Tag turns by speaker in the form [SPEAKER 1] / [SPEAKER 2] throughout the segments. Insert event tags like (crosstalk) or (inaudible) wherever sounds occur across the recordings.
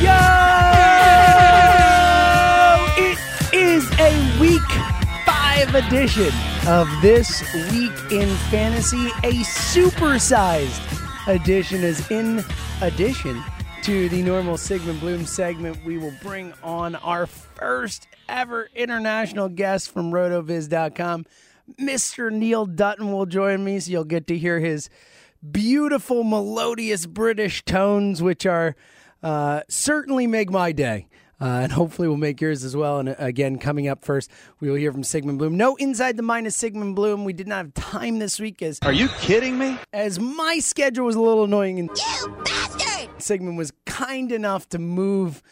[SPEAKER 1] Yo! It is a week five edition of This Week in Fantasy, a supersized edition is in addition to the normal Sigmund Bloom segment. We will bring on our first ever international guest from rotoviz.com. Mr. Neil Dutton will join me, so you'll get to hear his beautiful, melodious British tones, which are uh, certainly make my day. Uh, and hopefully we'll make yours as well. And uh, again, coming up first, we will hear from Sigmund Bloom. No inside the mind of Sigmund Bloom. We did not have time this week as
[SPEAKER 2] Are you kidding me?
[SPEAKER 1] as my schedule was a little annoying and you bastard, Sigmund was kind enough to move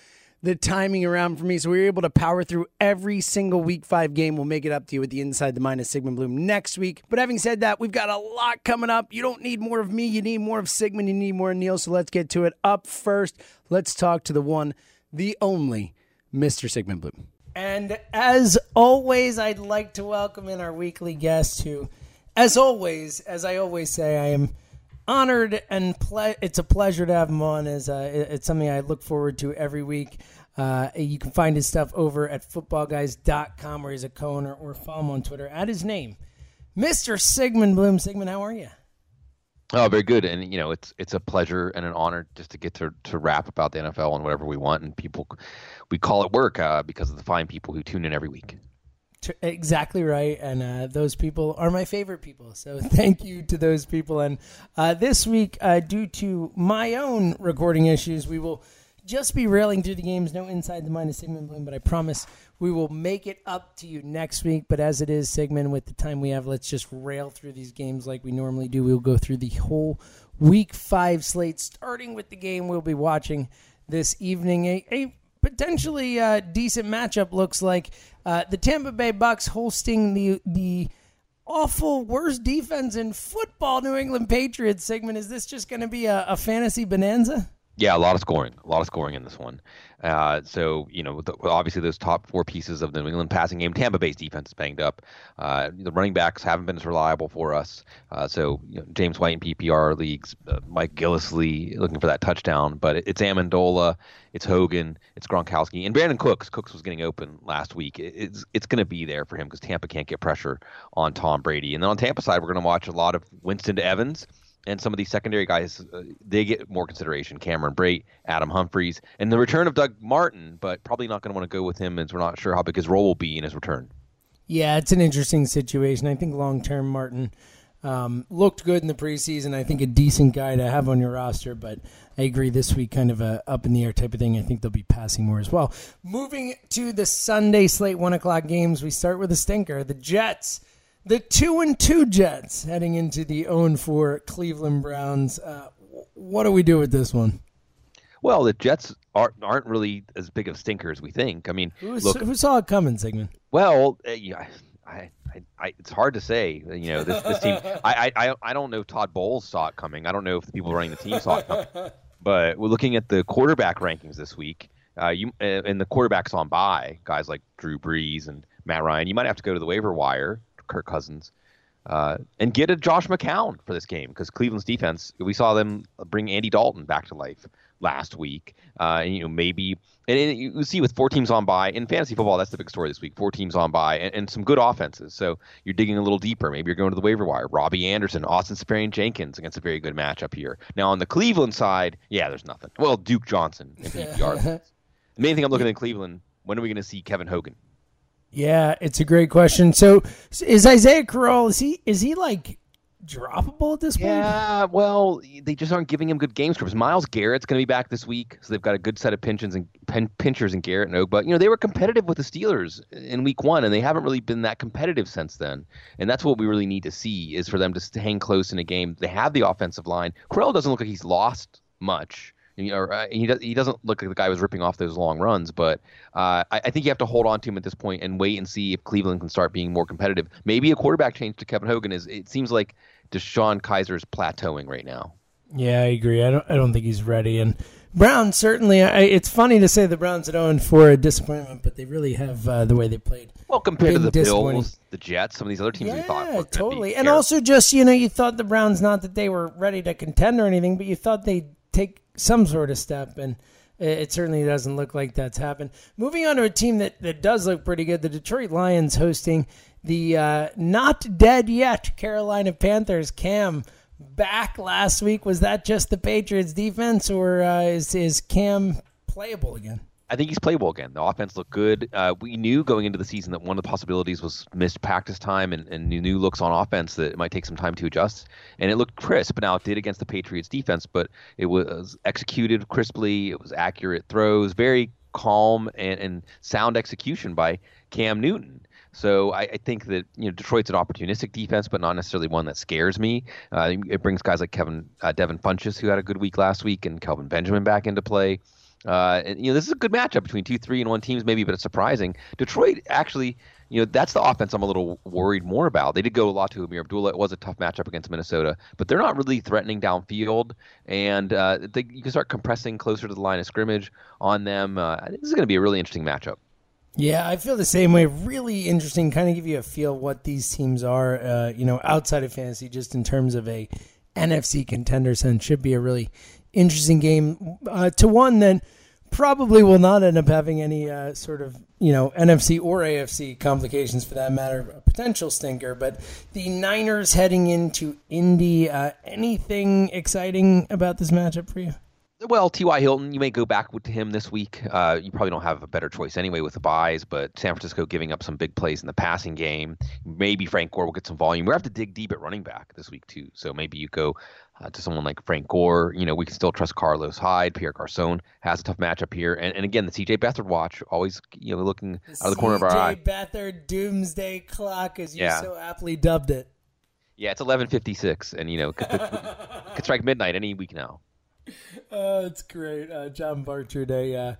[SPEAKER 1] the timing around for me. So we were able to power through every single week five game. We'll make it up to you with the inside the mind of sigmund bloom next week. But having said that we've got a lot coming up. You don't need more of me. You need more of sigmund. You need more of neil. So let's get to it. Up first let's talk to the one the only mr sigmund bloom. And as always i'd like to welcome in our weekly guest who as always as i always say i am honored and ple- it's a pleasure to have him on. As uh, it's something I look forward to every week. Uh, you can find his stuff over at footballguys.com where he's a co-owner or follow him on Twitter at his name, Mr. Sigmund Bloom. Sigmund, how are you?
[SPEAKER 3] Oh, very good. And you know, it's it's a pleasure and an honor just to get to to rap about the NFL and whatever we want. And people, we call it work uh, because of the fine people who tune in every week.
[SPEAKER 1] T- Exactly right, and uh, those people are my favorite people. So (laughs) thank you to those people. And uh, this week, uh, due to my own recording issues, we will just be railing through the games. No inside the mind of Sigmund Bloom, but I promise we will make it up to you next week. But as it is, Sigmund, with the time we have, let's just rail through these games like we normally do. We'll go through the whole Week Five slate, starting with the game we'll be watching this evening. A, a potentially uh, decent matchup looks like uh, the Tampa Bay Bucks hosting the the awful worst defense in football, New England Patriots. Sigmund, is this just going to be a, a fantasy bonanza?
[SPEAKER 3] Yeah, a lot of scoring, a lot of scoring in this one. Uh, so you know, the, obviously those top four pieces of the New England passing game, Tampa Bay's defense is banged up. Uh, the running backs haven't been as reliable for us. Uh, so you know, James White in PPR leagues, uh, Mike Gillislee looking for that touchdown, but it, it's Amendola, it's Hogan, it's Gronkowski, and Brandin Cooks. Cooks was getting open last week. It, it's it's going to be there for him because Tampa can't get pressure on Tom Brady. And then on Tampa side, we're going to watch a lot of Winston to Evans and some of these secondary guys, uh, they get more consideration. Cameron Brate, Adam Humphries, and the return of Doug Martin, but probably not going to want to go with him as we're not sure how big his role will be in his return.
[SPEAKER 1] Yeah, it's an interesting situation. I think long term, Martin um, looked good in the preseason. I think a decent guy to have on your roster, but I agree this week kind of a up in the air type of thing. I think they'll be passing more as well. Moving to the Sunday slate, one o'clock games. We start with a stinker. The Jets, the two and two Jets, heading into the zero and four Cleveland Browns. Uh, what do we do with this one?
[SPEAKER 3] Well, the Jets aren't aren't really as big of stinkers as we think. I mean,
[SPEAKER 1] Who,
[SPEAKER 3] look,
[SPEAKER 1] who saw it coming, Sigmund?
[SPEAKER 3] well, uh, yeah, I, I, I, it's hard to say. You know, this this team. (laughs) I, I, I- don't know if Todd Bowles saw it coming. I don't know if the people running the team saw it coming. (laughs) But we're looking at the quarterback rankings this week. Uh, you uh, and the quarterbacks on by guys like Drew Brees and Matt Ryan, you might have to go to the waiver wire, Kirk Cousins, uh, and get a Josh McCown for this game because Cleveland's defense. We saw them bring Andy Dalton back to life last week. Uh, and, you know, maybe and, you see with four teams on by in fantasy football, that's the big story this week. Four teams on by and, and, some good offenses. So you're digging a little deeper. Maybe you're going to the waiver wire. Robbie Anderson, Austin Seferian-Jenkins against a very good matchup here. Now on the Cleveland side, yeah, there's nothing. Well, Duke Johnson in PPR. the (laughs) main thing I'm looking at Cleveland. When are we going to see Kevin Hogan?
[SPEAKER 1] Yeah, it's a great question. So is Isaiah Crowell? Is he is he like droppable at this point?
[SPEAKER 3] Yeah, well, they just aren't giving him good game scripts. Myles Garrett's going to be back this week, so they've got a good set of pinchers and pen, pinchers and Garrett and Oak. But you know, they were competitive with the Steelers in Week One, and they haven't really been that competitive since then. And that's what we really need to see is for them to hang close in a game. They have the offensive line. Crowell doesn't look like he's lost much. You know, uh, he does, he doesn't look like the guy was ripping off those long runs, but uh, I, I, think you have to hold on to him at this point and wait and see if Cleveland can start being more competitive. Maybe a quarterback change to Kevin Hogan is. It seems like DeShone Kizer is plateauing right now.
[SPEAKER 1] Yeah, I agree. I don't. I don't think he's ready. And Brown certainly. I, it's funny to say the Browns at 0 for a disappointment, but they really have uh, the way they played.
[SPEAKER 3] Well, compared to the Bills, the Jets, some of these other teams
[SPEAKER 1] yeah,
[SPEAKER 3] we thought
[SPEAKER 1] totally. And also, just you know, you thought the Browns not that they were ready to contend or anything, but you thought they'd take some sort of step and. It certainly doesn't look like that's happened. Moving on to a team that, that does look pretty good, the Detroit Lions hosting the uh, not dead yet Carolina Panthers. Cam back last week. Was that just the Patriots defense, or uh, is is Cam playable again?
[SPEAKER 3] I think he's playable again. The offense looked good. Uh, we knew going into the season that one of the possibilities was missed practice time and, and new looks on offense that it might take some time to adjust. And it looked crisp. Now, it did against the Patriots defense, but it was executed crisply. It was accurate throws, very calm and, and sound execution by Cam Newton. So I, I, think that you know Detroit's an opportunistic defense, but not necessarily one that scares me. Uh, it brings guys like Kevin uh, Devin Funchess, who had a good week last week, and Kelvin Benjamin back into play. Uh, and you know this is a good matchup between two, three, and one teams, maybe, but it's surprising. Detroit actually, you know, that's the offense I'm a little worried more about. They did go a lot to Ameer Abdullah. It was a tough matchup against Minnesota, but they're not really threatening downfield, and uh, they, you can start compressing closer to the line of scrimmage on them. Uh, I think this is going to be a really interesting matchup.
[SPEAKER 1] Yeah, I feel the same way. Really interesting, kind of give you a feel what these teams are, uh, you know, outside of fantasy, just in terms of a NFC contender sense. Should be a really interesting game. Uh, to one that probably will not end up having any uh, sort of, you know, NFC or AFC complications for that matter, a potential stinker. But the Niners heading into Indy, uh, anything exciting about this matchup for you?
[SPEAKER 3] Well, T.Y. Hilton, you may go back to him this week. Uh, you probably don't have a better choice anyway with the buys, but San Francisco giving up some big plays in the passing game. Maybe Frank Gore will get some volume. We have to dig deep at running back this week, too. So maybe you go uh, to someone like Frank Gore. You know, we can still trust Carlos Hyde. Pierre Garcon has a tough matchup here. And, and again, the C.J. Beathard watch, always, you know, looking the out of the corner of our eye.
[SPEAKER 1] CJ Beathard doomsday clock, as you yeah. so aptly dubbed it.
[SPEAKER 3] Yeah, it's 11.56, and, you know, could, could strike midnight any week now. (laughs)
[SPEAKER 1] Oh, it's great. Uh, John Barchard, a uh,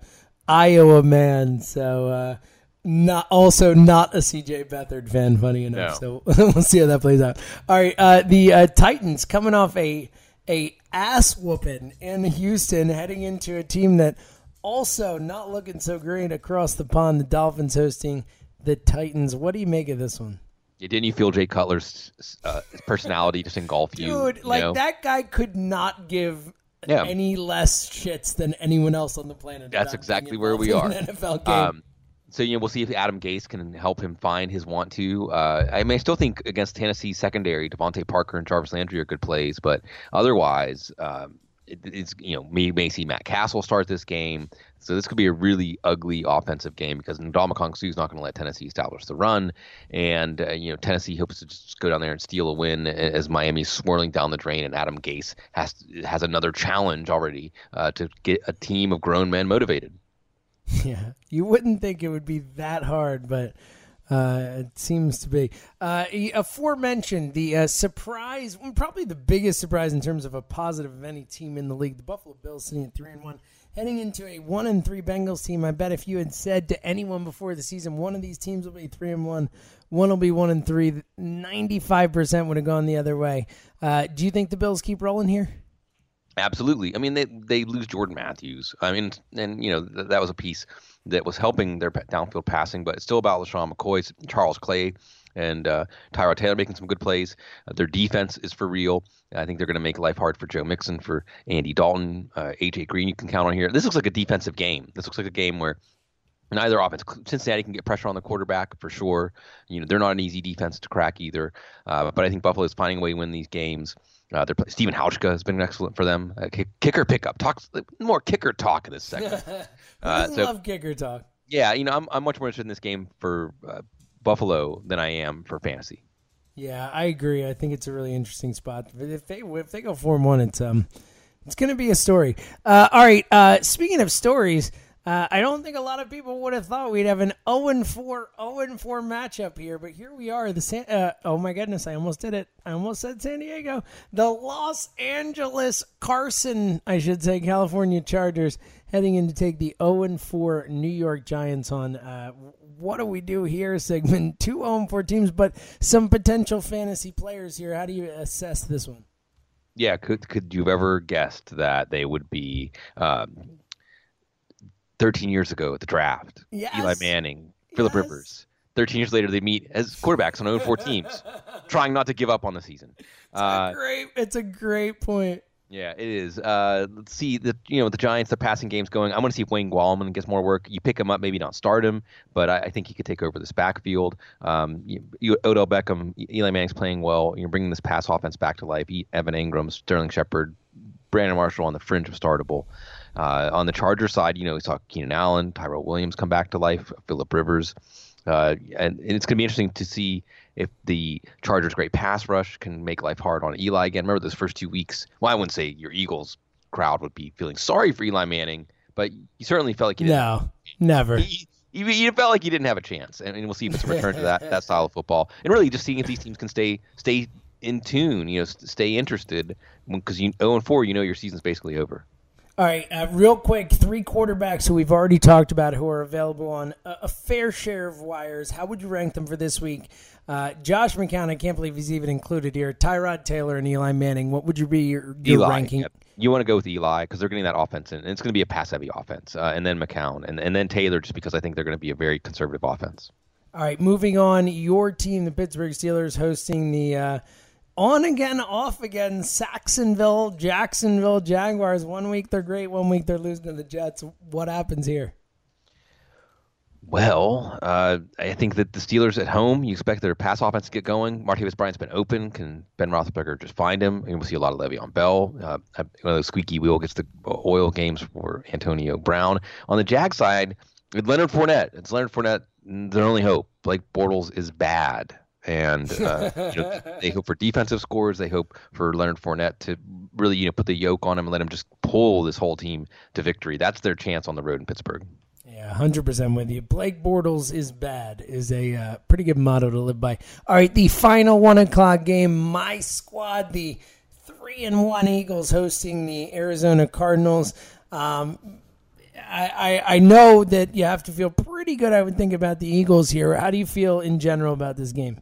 [SPEAKER 1] Iowa man, so uh, not also not a CJ Beathard fan. Funny enough, no. so (laughs) we'll see how that plays out. All right, uh, the uh, Titans coming off a a ass whooping in Houston, heading into a team that also not looking so great across the pond. The Dolphins hosting the Titans. What do you make of this one?
[SPEAKER 3] Yeah, didn't you feel Jay Cutler's uh, personality just engulf you?
[SPEAKER 1] Dude,
[SPEAKER 3] you
[SPEAKER 1] like
[SPEAKER 3] know?
[SPEAKER 1] that guy could not give yeah. any less shits than anyone else on the planet.
[SPEAKER 3] That's exactly where we are. NFL game. Um, so you know we'll see if Adam Gase can help him find his want to. Uh, I mean, I still think against Tennessee secondary, DeVante Parker and Jarvis Landry are good plays, but otherwise, um, it, it's you know me may see Matt Cassel start this game. So this could be a really ugly offensive game because Ndamukong is not going to let Tennessee establish the run, and uh, you know Tennessee hopes to just go down there and steal a win as Miami's swirling down the drain, and Adam Gase has has another challenge already uh, to get a team of grown men motivated. (laughs)
[SPEAKER 1] Yeah, you wouldn't think it would be that hard, but uh, it seems to be. Uh, aforementioned, the uh, surprise, probably the biggest surprise in terms of a positive of any team in the league, the Buffalo Bills sitting at three and one heading into a one and three Bengals team. I bet if you had said to anyone before the season, one of these teams will be three and one, one will be one and three, ninety five percent would have gone the other way. Uh, do you think the Bills keep rolling here?
[SPEAKER 3] Absolutely. I mean, they they lose Jordan Matthews. I mean, and you know th- that was a piece that was helping their downfield passing, but it's still about LeSean McCoy, Charles Clay, and uh, Tyrod Taylor making some good plays. Uh, their defense is for real. I think they're going to make life hard for Joe Mixon, for Andy Dalton, uh, AJ Green. You can count on here. This looks like a defensive game. This looks like a game where neither offense. Cincinnati can get pressure on the quarterback for sure. You know they're not an easy defense to crack either. Uh, but I think Buffalo is finding a way to win these games. Uh, they're Stephen Hauschka has been excellent for them. Uh, kicker pickup talk more kicker talk in this (laughs) segment.
[SPEAKER 1] uh, so, love kicker talk.
[SPEAKER 3] Yeah, you know I'm I'm much more interested in this game for uh, Buffalo than I am for fantasy.
[SPEAKER 1] Yeah, I agree. I think it's a really interesting spot. If they if they go four and one, it's um it's going to be a story. Uh, all right. Uh, speaking of stories. Uh, I don't think a lot of people would have thought we'd have an 0 4 0 4 matchup here, but here we are. The San, uh, oh my goodness, I almost did it. I almost said San Diego. The Los Angeles Carson, I should say, California Chargers heading in to take the 0 4 New York Giants on. Uh, what do we do here, Sigmund? (laughs) Two 0 4 teams, but some potential fantasy players here. How do you assess this one?
[SPEAKER 3] Yeah, could could you have ever guessed that they would be um, 13 years ago at the draft.
[SPEAKER 1] Yes.
[SPEAKER 3] Eli Manning, Philip yes. Rivers. 13 years later, they meet as quarterbacks on (laughs) 0 4 teams, trying not to give up on the season.
[SPEAKER 1] It's, uh, a great, it's a great point.
[SPEAKER 3] Yeah, it is. Uh, let's see the you know the Giants, the passing game's going. I want to see if Wayne Gallman gets more work. You pick him up, maybe not start him, but I, I think he could take over this backfield. Um, you, you, Odell Beckham, Eli Manning's playing well. You're bringing this pass offense back to life. Evan Engram, Sterling Shepard, Brandon Marshall on the fringe of startable. Uh, on the Charger side, you know, we saw Keenan Allen, Tyrell Williams come back to life, Philip Rivers. Uh, and, and, it's going to be interesting to see if the Chargers' great pass rush can make life hard on Eli again. Remember those first two weeks? Well, I wouldn't say your Eagles crowd would be feeling sorry for Eli Manning, but you certainly felt like you didn't.
[SPEAKER 1] No, never.
[SPEAKER 3] You, you, you, felt like you didn't have a chance, and, and we'll see if it's a return to that that style of football, and really just seeing if these teams can stay stay in tune, you know, stay interested, because you 0 and 4, you know your season's basically over.
[SPEAKER 1] All right, uh, real quick, three quarterbacks who we've already talked about who are available on a, a fair share of wires. How would you rank them for this week? Uh, Josh McCown, I can't believe he's even included here. Tyrod Taylor and Eli Manning. What would you be your, your
[SPEAKER 3] Eli,
[SPEAKER 1] ranking? Yep.
[SPEAKER 3] You want to go with Eli because they're getting that offense, in, and it's going to be a pass-heavy offense, uh, and then McCown, and, and then Taylor, just because I think they're going to be a very conservative offense.
[SPEAKER 1] All right, moving on. Your team, the Pittsburgh Steelers, hosting the uh, on again, off again. Saxonville, Jacksonville Jaguars. One week they're great, one week they're losing to the Jets. What happens here?
[SPEAKER 3] Well, uh, I think that the Steelers at home, you expect their pass offense to get going. Martavis Bryant's been open. Can Ben Roethlisberger just find him? And we'll see a lot of Le'Veon Bell. Uh, one of those squeaky wheel gets the oil games for Antonio Brown. On the Jag side, with Leonard Fournette. It's Leonard Fournette. Their only hope. Blake Bortles is bad and uh, you know, (laughs) they hope for defensive scores. They hope for Leonard Fournette to really you know put the yoke on him and let him just pull this whole team to victory. That's their chance on the road in Pittsburgh.
[SPEAKER 1] Yeah, hundred percent with you. Blake Bortles is bad is a uh, pretty good motto to live by. All right, the final one o'clock game. My squad, the three and one Eagles hosting the Arizona Cardinals. Um, I, I, I know that you have to feel pretty good, I would think, about the Eagles here. How do you feel in general about this game?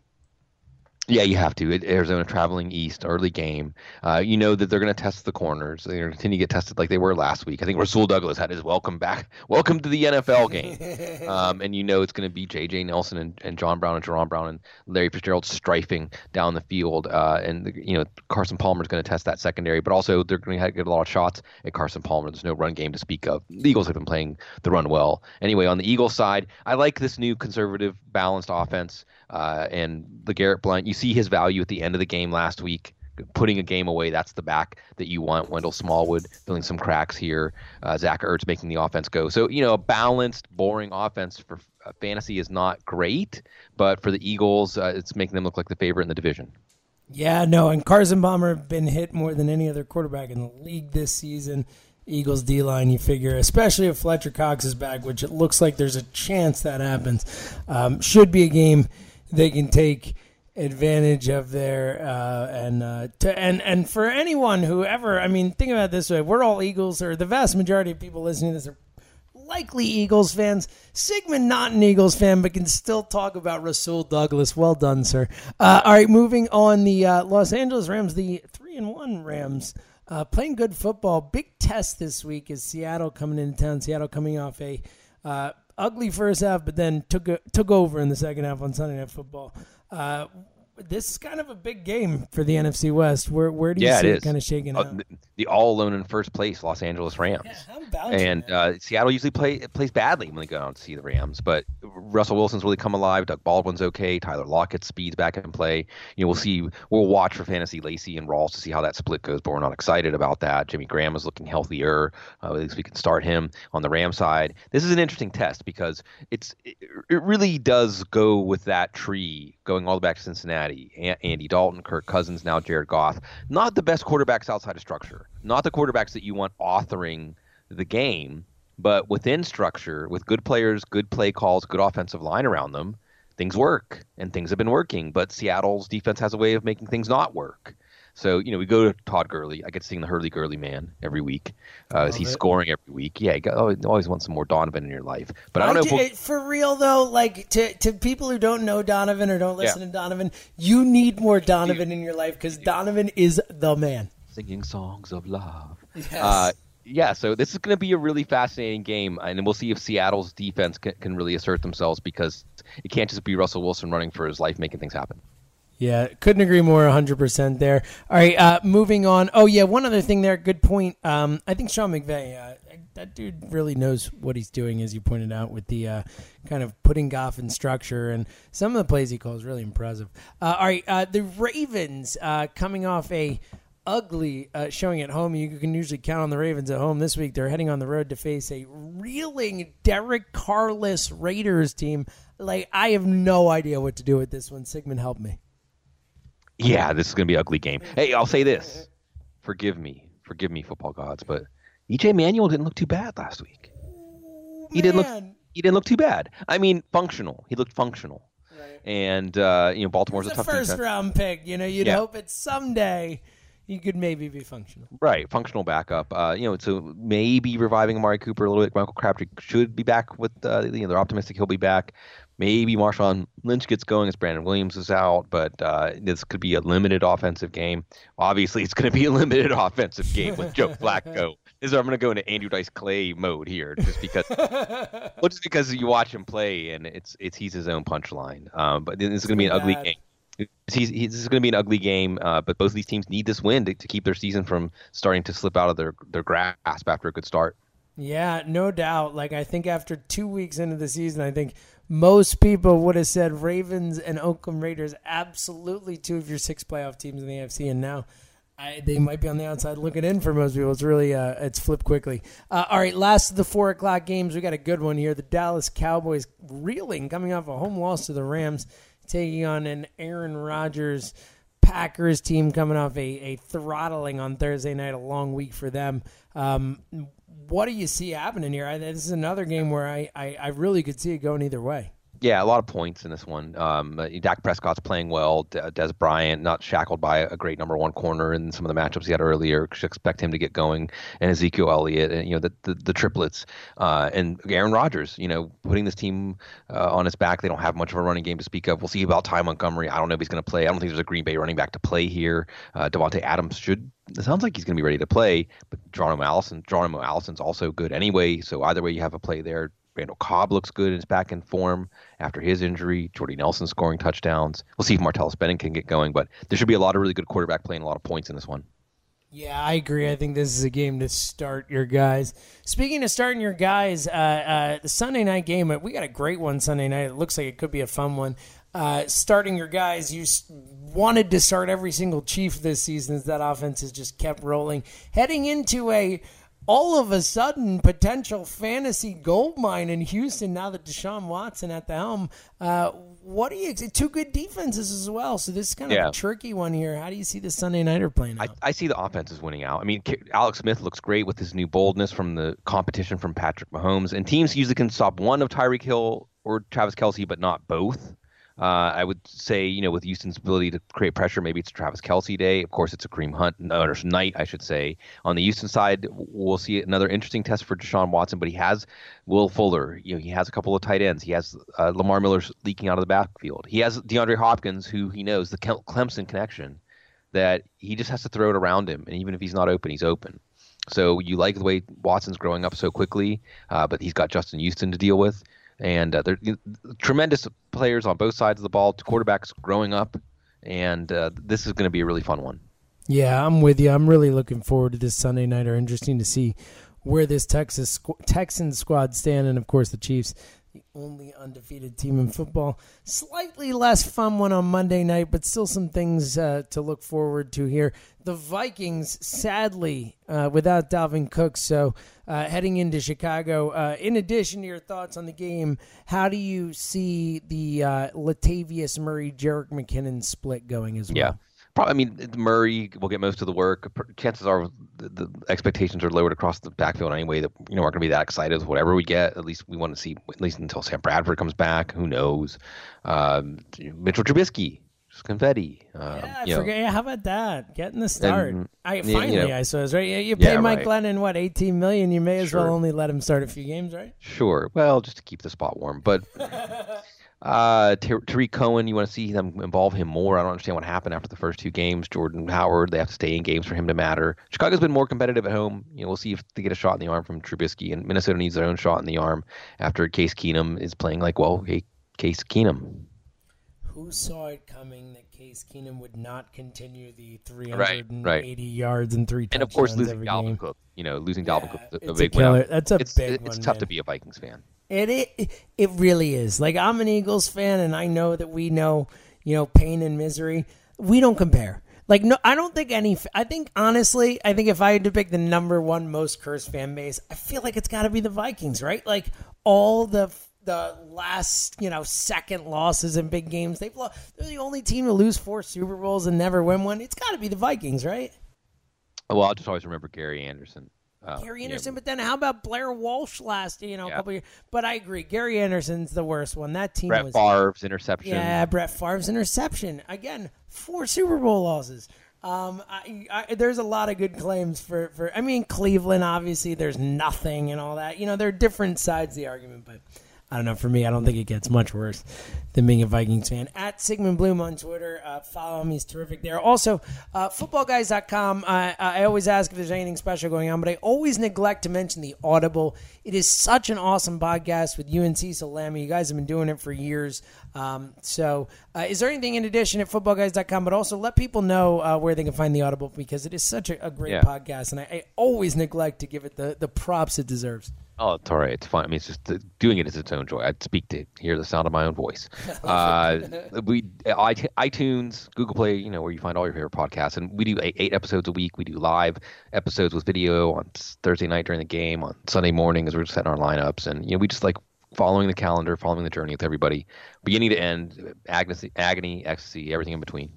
[SPEAKER 3] Yeah, you have to. Arizona traveling east, early game. Uh, you know that they're going to test the corners. They're going to continue to get tested like they were last week. I think Rasul Douglas had his welcome back, (laughs) welcome to the NFL game. (laughs) um, and you know it's going to be J.J. Nelson and, and John Brown and Jaron Brown and Larry Fitzgerald strifing down the field. Uh, and you know Carson Palmer is going to test that secondary, but also they're going to get a lot of shots at Carson Palmer. There's no run game to speak of. The Eagles have been playing the run well. Anyway, on the Eagles side, I like this new conservative, balanced offense. Uh, and Garrett Blount, you see his value at the end of the game last week, putting a game away. That's the back that you want. Wendell Smallwood filling some cracks here. Uh, Zach Ertz making the offense go. So, you know, a balanced, boring offense for uh, fantasy is not great, but for the Eagles, uh, it's making them look like the favorite in the division.
[SPEAKER 1] Yeah, no, and Carson have been hit more than any other quarterback in the league this season. Eagles D line, you figure, especially if Fletcher Cox is back, which it looks like there's a chance that happens. Um, should be a game they can take advantage of their uh, and uh, to, and and for anyone who ever I mean think about this way. We're all Eagles or the vast majority of people listening to this are likely Eagles fans. Sigmund not an Eagles fan but can still talk about Rasul Douglas. Well done sir. Uh, all right moving on. The uh, Los Angeles Rams the three and one Rams uh, playing good football. Big test this week is Seattle coming into town. Seattle coming off a uh, ugly first half, but then took took over in the second half on Sunday Night Football. Uh, this is kind of a big game for the NFC West. Where where do you
[SPEAKER 3] yeah,
[SPEAKER 1] see
[SPEAKER 3] it,
[SPEAKER 1] it, kind of shaking
[SPEAKER 3] uh,
[SPEAKER 1] out?
[SPEAKER 3] The all alone in first place Los Angeles Rams.
[SPEAKER 1] Yeah,
[SPEAKER 3] and uh, Seattle usually play plays badly when they go out to see the Rams, but Russell Wilson's really come alive. Doug Baldwin's okay. Tyler Lockett speed's back in play. You know, we'll see. We'll watch for fantasy Lacy and Rawls to see how that split goes, but we're not excited about that. Jimmy Graham is looking healthier. Uh, at least we can start him on the Ram side. This is an interesting test because it's it, it really does go with that tree going all the way back to Cincinnati. Andy Dalton, Kirk Cousins, now Jared Goff. Not the best quarterbacks outside of structure. Not the quarterbacks that you want authoring the game, but within structure, with good players, good play calls, good offensive line around them, things work and things have been working. But Seattle's defense has a way of making things not work. So, you know, we go to Todd Gurley. I get to see the Hurley Gurley man every week. Uh, he's it. scoring every week. Yeah, you got, always, want some more Donovan in your life. But I don't know.
[SPEAKER 1] We'll... For real, though, like to, to people who don't know Donovan or don't listen yeah. to Donovan, you need more Donovan in your life because Donovan is the man.
[SPEAKER 3] Singing songs of love.
[SPEAKER 1] Yes. Uh,
[SPEAKER 3] yeah, so this is going to be a really fascinating game, and we'll see if Seattle's defense can, can really assert themselves because it can't just be Russell Wilson running for his life, making things happen.
[SPEAKER 1] Yeah, couldn't agree more. 100% there. All right, uh, moving on. Oh, yeah, one other thing there. Good point. Um, I think Sean McVay, uh, that dude really knows what he's doing, as you pointed out, with the uh, kind of putting Goff in structure. And some of the plays he calls really impressive. Uh, all right, uh, the Ravens uh, coming off a ugly showing at home. You can usually count on the Ravens at home. This week, they're heading on the road to face a reeling Derek Carless Raiders team. Like, I have no idea what to do with this one. Sigmund, help me.
[SPEAKER 3] Yeah, this is going to be an ugly game. Hey, I'll say this. Forgive me. Forgive me, football gods, but EJ Manuel didn't look too bad last week. He didn't look he didn't look too bad. I mean, functional. He looked functional. Right. And uh, you know, Baltimore's
[SPEAKER 1] a,
[SPEAKER 3] a tough
[SPEAKER 1] first
[SPEAKER 3] defense.
[SPEAKER 1] round pick. You know, you'd yeah. hope it someday he could maybe be functional.
[SPEAKER 3] Right, functional backup. Uh, you know, so maybe reviving Amari Cooper a little bit. Michael Crabtree should be back with. Uh, you know, they're optimistic he'll be back. Maybe Marshawn Lynch gets going as Brandon Williams is out, but uh, this could be a limited offensive game. Obviously, it's going to be a (laughs) limited offensive game with Joe Flacco. (laughs) Is I'm going to go into Andrew Dice Clay mode here, just because, (laughs) well, just because you watch him play and it's it's he's his own punchline. Um, but this is going to be an ugly game. He's, he's, this is going to be an ugly game, uh, but both of these teams need this win to, to keep their season from starting to slip out of their, their grasp after a good start.
[SPEAKER 1] Yeah, no doubt. Like I think after two weeks into the season, I think most people would have said Ravens and Oakland Raiders absolutely two of your six playoff teams in the AFC, and now I, they might be on the outside looking in for most people. It's really uh, it's flipped quickly. Uh, all right, last of the four o'clock games, we got a good one here. The Dallas Cowboys reeling, coming off a home loss to the Rams, taking on an Aaron Rodgers Packers team coming off a, a throttling on Thursday night, a long week for them. Um, what do you see happening here? I, this is another game where I, I, I really could see it going either way.
[SPEAKER 3] Yeah, a lot of points in this one. Um, uh, Dak Prescott's playing well. Dez Bryant not shackled by a great number one corner in some of the matchups he had earlier. Should expect him to get going. And Ezekiel Elliott, and you know the the, the triplets, uh, and Aaron Rodgers. You know, putting this team uh, on his back. They don't have much of a running game to speak of. We'll see about Ty Montgomery. I don't know if he's going to play. I don't think there's a Green Bay running back to play here. Uh, Davante Adams should it sounds like he's going to be ready to play, but Geronimo Allison, Geronimo Allison's also good anyway. So either way, you have a play there. Randall Cobb looks good and is back in form after his injury. Jordy Nelson scoring touchdowns. We'll see if Martellus Bennett can get going, but there should be a lot of really good quarterback playing a lot of points in this one.
[SPEAKER 1] Yeah, I agree. I think this is a game to start your guys. Speaking of starting your guys, uh, uh, the Sunday night game, we got a great one Sunday night. It looks like it could be a fun one. Uh, starting your guys, you wanted to start every single Chief this season as that offense has just kept rolling. Heading into a all of a sudden potential fantasy gold mine in Houston now that Deshaun Watson at the helm. Uh, what do you two good defenses as well? So this is kind of yeah. a tricky one here. How do you see the Sunday nighter playing out?
[SPEAKER 3] I, I see the offenses winning out. I mean, Alex Smith looks great with his new boldness from the competition from Patrick Mahomes, and teams usually can stop one of Tyreek Hill or Travis Kelce, but not both. Uh, I would say, you know, with Houston's ability to create pressure, maybe it's Travis Kelce day. Of course, it's a Kareem Hunt or night, I should say. On the Houston side, we'll see another interesting test for Deshaun Watson, but he has Will Fuller. You know, he has a couple of tight ends. He has uh, Lamar Miller leaking out of the backfield. He has DeAndre Hopkins, who he knows the Clemson connection, that he just has to throw it around him, and even if he's not open, he's open. So you like the way Watson's growing up so quickly, uh, but he's got Justin Houston to deal with and uh, they're you know, tremendous players on both sides of the ball. Quarterbacks growing up, and uh, this is going to be a really fun one.
[SPEAKER 1] Yeah, I'm with you. I'm really looking forward to this Sunday night. Are interesting to see where this Texas Texan squad stand, and of course the Chiefs, the only undefeated team in football. Slightly less fun one on Monday night, but still some things uh, to look forward to here. The Vikings, sadly, uh, without Dalvin Cook, so uh, heading into Chicago. Uh, in addition to your thoughts on the game, how do you see the uh, Latavius Murray, Jerick McKinnon split going as well?
[SPEAKER 3] Yeah. Probably, I mean, Murray will get most of the work. Chances are the, the expectations are lowered across the backfield anyway. That you know we're going to be that excited with whatever we get. At least we want to see at least until Sam Bradford comes back. Who knows? Um, Mitchell Trubisky, confetti.
[SPEAKER 1] Um, yeah, forget. Yeah, how about that? Getting the start. And, I finally, you know, I suppose, right? You, you pay yeah, Mike right. Glennon what eighteen million. You may as sure. well only let him start a few games, right?
[SPEAKER 3] Sure. Well, just to keep the spot warm, but. (laughs) Uh, Tarik Cohen, you want to see them involve him more. I don't understand what happened after the first two games. Jordan Howard, they have to stay in games for him to matter. Chicago's been more competitive at home. You know, we'll see if they get a shot in the arm from Trubisky, and Minnesota needs their own shot in the arm after Case Keenum is playing like, well, hey, Case Keenum.
[SPEAKER 1] Who saw it coming that Case Keenum would not continue the 380 right, right. yards and three touchdowns
[SPEAKER 3] And of course, losing
[SPEAKER 1] Dalvin.
[SPEAKER 3] Cook. You know, losing yeah, Dalvin Cook is a, a big a win.
[SPEAKER 1] That's a
[SPEAKER 3] it's,
[SPEAKER 1] big
[SPEAKER 3] it's,
[SPEAKER 1] one.
[SPEAKER 3] It's tough
[SPEAKER 1] man.
[SPEAKER 3] to be a Vikings fan.
[SPEAKER 1] It, it it really is. Like I'm an Eagles fan, and I know that we know you know pain and misery. We don't compare. Like no, I don't think any. I think honestly, I think if I had to pick the number one most cursed fan base, I feel like it's got to be the Vikings, right? Like all the the last you know second losses in big games, they've lost. They're the only team to lose four Super Bowls and never win one. It's got to be the Vikings, right?
[SPEAKER 3] Well, I'll just always remember Gary Anderson.
[SPEAKER 1] Uh, Gary Anderson, yeah. but then how about Blair Walsh last you know yeah. couple years? But I agree, Gary Anderson's the worst one. That team
[SPEAKER 3] Brett
[SPEAKER 1] was
[SPEAKER 3] Favre's interception.
[SPEAKER 1] Yeah, Brett Favre's interception again. Four Super Bowl losses. Um, I, I, there's a lot of good claims for, for. I mean, Cleveland obviously there's nothing and all that. You know, there are different sides of the argument, but I don't know. For me, I don't think it gets much worse than being a Vikings fan. At Sigmund Bloom on Twitter, uh, follow him. He's terrific there. Also, uh, footballguys.com. I, I always ask if there's anything special going on, but I always neglect to mention the Audible. It is such an awesome podcast with you and Cecil Lammey. You guys have been doing it for years. Um, so, uh, is there anything in addition at footballguys.com? But also let people know uh, where they can find the Audible because it is such a, a great yeah. podcast, and I, I always neglect to give it the, the props it deserves.
[SPEAKER 3] Oh, it's all right. It's fine. I mean, it's just doing it is its own joy. I'd speak to hear the sound of my own voice. (laughs) Uh, we iTunes, Google Play, you know, where you find all your favorite podcasts, and we do eight, eight, episodes a week. We do live episodes with video on Thursday night during the game, on Sunday morning as we're setting our lineups, and you know, we just like following the calendar, following the journey with everybody, beginning to end, agony, agony, ecstasy, everything in between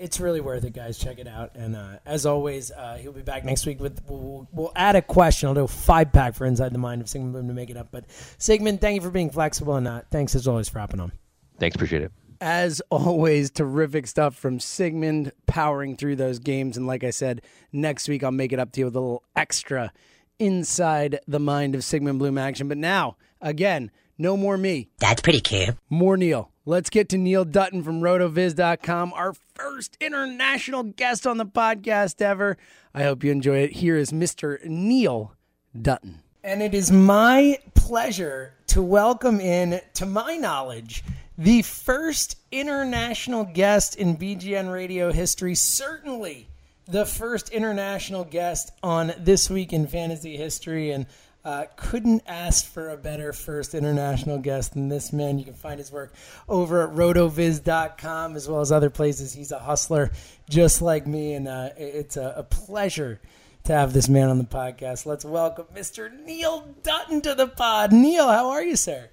[SPEAKER 1] it's really worth it, guys. Check it out. And uh, as always, uh, he'll be back next week with. We'll, we'll, add a question. I'll do a five pack for Inside the Mind of Sigmund Bloom to make it up. But Sigmund, thank you for being flexible, and uh, thanks as always for hopping on.
[SPEAKER 3] Thanks, appreciate it.
[SPEAKER 1] As always, terrific stuff from Sigmund powering through those games. And like I said, next week I'll make it up to you with a little extra inside the mind of Sigmund Bloom action. But now, again, no more me.
[SPEAKER 2] That's pretty cool.
[SPEAKER 1] More Neil. Let's get to Neil Dutton from rotoviz.com, our first international guest on the podcast ever. I hope you enjoy it. Here is Mr. Neil Dutton. And it is my pleasure to welcome in, to my knowledge, the first international guest in BGN radio history, certainly the first international guest on This Week in Fantasy History. And uh, couldn't ask for a better first international guest than this man. You can find his work over at rotoviz.com as well as other places. He's a hustler just like me, and uh, it's a, a, pleasure to have this man on the podcast. Let's welcome Mr. Neil Dutton to the pod. Neil, how are you, sir?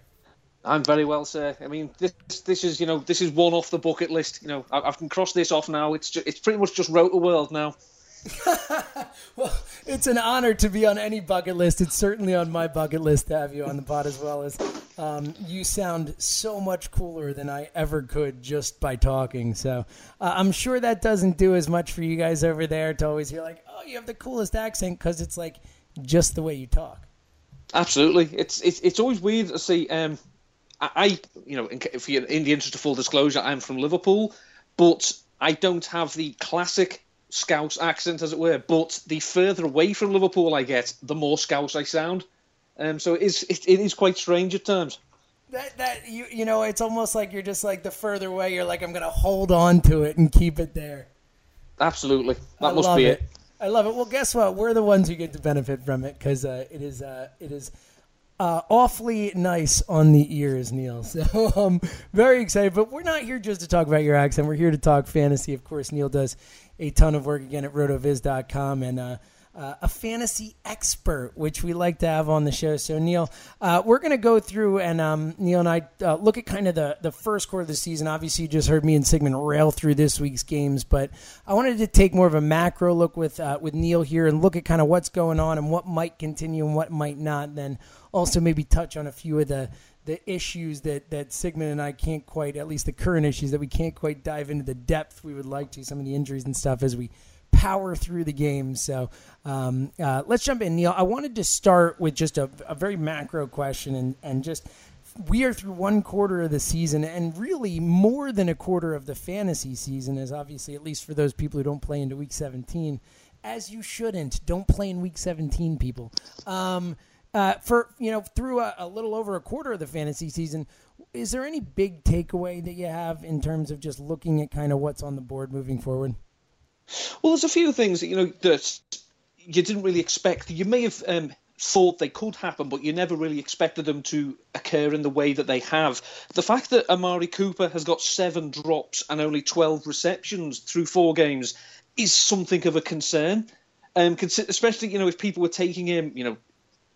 [SPEAKER 4] I'm very well, sir. I mean, this this is you know this is one off the bucket list. You know, I, I can cross this off now. It's just, it's pretty much just Roto World now. (laughs)
[SPEAKER 1] well, it's an honor to be on any bucket list. It's certainly on my bucket list to have you on the pod as well as um, you sound so much cooler than I ever could just by talking. So uh, I'm sure that doesn't do as much for you guys over there to always hear like, oh, you have the coolest accent because it's like just the way you talk.
[SPEAKER 4] Absolutely, it's it's it's always weird to see. Um, I, you know, in, in the interest of full disclosure, I'm from Liverpool, but I don't have the classic Scouse accent, as it were. But the further away from Liverpool I get, the more Scouse I sound. Um, so it is it, it is quite strange at times.
[SPEAKER 1] That that you you know, it's almost like you're just like the further away, you're like I'm gonna hold on to it and keep it there.
[SPEAKER 4] Absolutely, that
[SPEAKER 1] I
[SPEAKER 4] must be
[SPEAKER 1] it.
[SPEAKER 4] it.
[SPEAKER 1] I love it. Well, guess what? We're the ones who get to benefit from it because uh, it is uh, it is uh, awfully nice on the ears, Neil. (laughs) So I'm very excited. But we're not here just to talk about your accent. We're here to talk fantasy. Of course, Neil does a ton of work again at rotoviz.com and uh, uh, a fantasy expert, which we like to have on the show. So, Neil, uh, we're going to go through and um, Neil and I uh, look at kind of the, the first quarter of the season. Obviously, you just heard me and Sigmund rail through this week's games, but I wanted to take more of a macro look with uh, with Neil here and look at kind of what's going on and what might continue and what might not. And then also maybe touch on a few of the the issues that that Sigmund and I can't quite, at least the current issues that we can't quite dive into the depth we would like to. Some of the injuries and stuff as we power through the game. So um, uh, let's jump in, Neil. I wanted to start with just a, a very macro question and and just. We are through one quarter of the season, and really more than a quarter of the fantasy season, is obviously, at least for those people who don't play into week 17, as you shouldn't. Don't play in week 17, people. Um, uh, for you know through a, a, little over a quarter of the fantasy season is there any big takeaway that you have in terms of just looking at kind of what's on the board moving forward
[SPEAKER 4] well there's a few things that you know that you didn't really expect you may have um, thought they could happen but you never really expected them to occur in the way that they have the fact that amari cooper has got seven drops and only 12 receptions through four games is something of a concern um, especially you know if people were taking him you know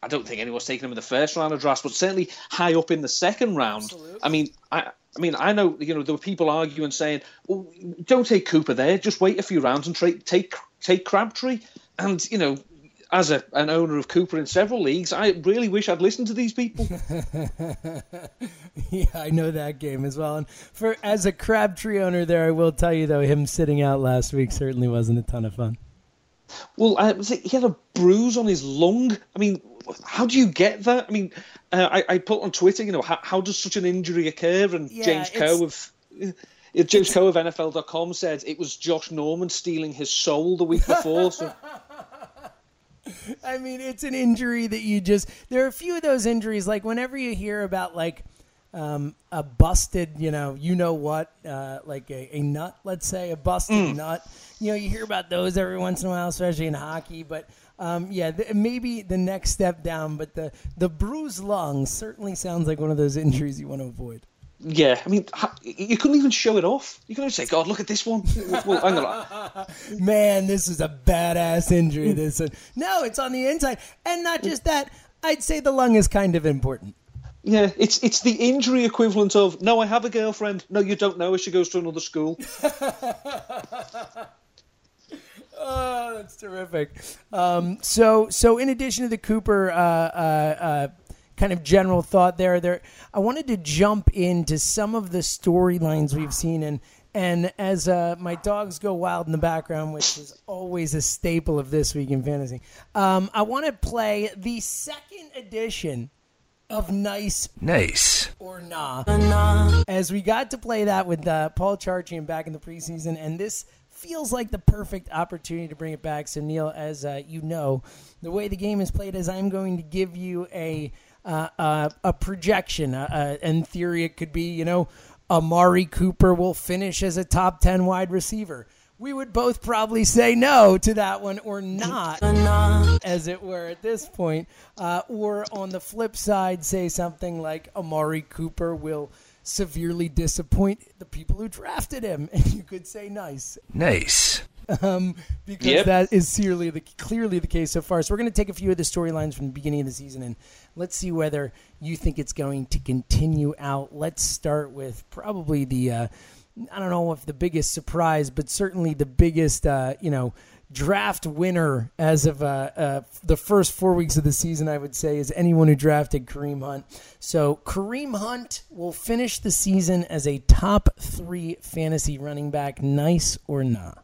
[SPEAKER 4] I don't think anyone's taking him in the first round of drafts, but certainly high up in the second round. Absolutely. I mean, I, I mean, I know you know there were people arguing saying, "Well, don't take Cooper there. Just wait a few rounds and tra- take take Crabtree." And you know, as a, an owner of Cooper in several leagues, I really wish I'd listened to these people. (laughs)
[SPEAKER 1] yeah, I know that game as well. And for as a Crabtree owner, there, I will tell you though, him sitting out last week certainly wasn't a ton of fun.
[SPEAKER 4] Well, uh, he had a bruise on his lung. I mean, how do you get that? I mean, uh, I, I, put on Twitter, you know, how, how does such an injury occur? And yeah, James Coe of uh, James Coe of NFL.com said it was Josh Norman stealing his soul the week before. So. (laughs)
[SPEAKER 1] I mean, it's an injury that you just. There are a few of those injuries, like whenever you hear about like um, a busted, you know, you know what, uh, like a, a, nut, let's say, a busted mm. nut. You know, you hear about those every once in a while, especially in hockey. But um, yeah, th- maybe the next step down. But the the bruised lung certainly sounds like one of those injuries you want to avoid.
[SPEAKER 4] Yeah, I mean, you couldn't even show it off. You couldn't say, "God, look at this one." Well, hang on. (laughs)
[SPEAKER 1] Man, this is a badass injury. This one. No, it's on the inside, and not just that. I'd say the lung is kind of important.
[SPEAKER 4] Yeah, it's it's the injury equivalent of no, I have a girlfriend. No, you don't know her. She goes to another school. (laughs)
[SPEAKER 1] oh, that's terrific. Um, so, so in addition to the Cooper uh, uh, uh, kind of general thought there, there, I wanted to jump into some of the storylines we've seen, and and as uh, my dogs go wild in the background, which is always a staple of this week in fantasy, um, I want to play the second edition of nice,
[SPEAKER 5] nice
[SPEAKER 1] or nah. nah. As we got to play that with uh, Paul Charchian back in the preseason, and this feels like the perfect opportunity to bring it back. So Neil, as uh, you know, the way the game is played is I'm going to give you a uh, uh a projection. Uh, uh, in theory, it could be you know Amari Cooper will finish as a top ten wide receiver we would both probably say no to that one or not, as it were, at this point. Uh, or on the flip side, say something like Amari Cooper will severely disappoint the people who drafted him. (laughs) And you could say nice.
[SPEAKER 5] Nice.
[SPEAKER 1] Um, because yep. that is clearly the, clearly the case so far. So we're going to take a few of the storylines from the beginning of the season and let's see whether you think it's going to continue out. Let's start with probably the. Uh, I don't know if the biggest surprise, but certainly the biggest, uh, you know, draft winner as of uh, uh, the first four weeks of the season, I would say, is anyone who drafted Kareem Hunt. So Kareem Hunt will finish the season as a top three fantasy running back. Nice or not?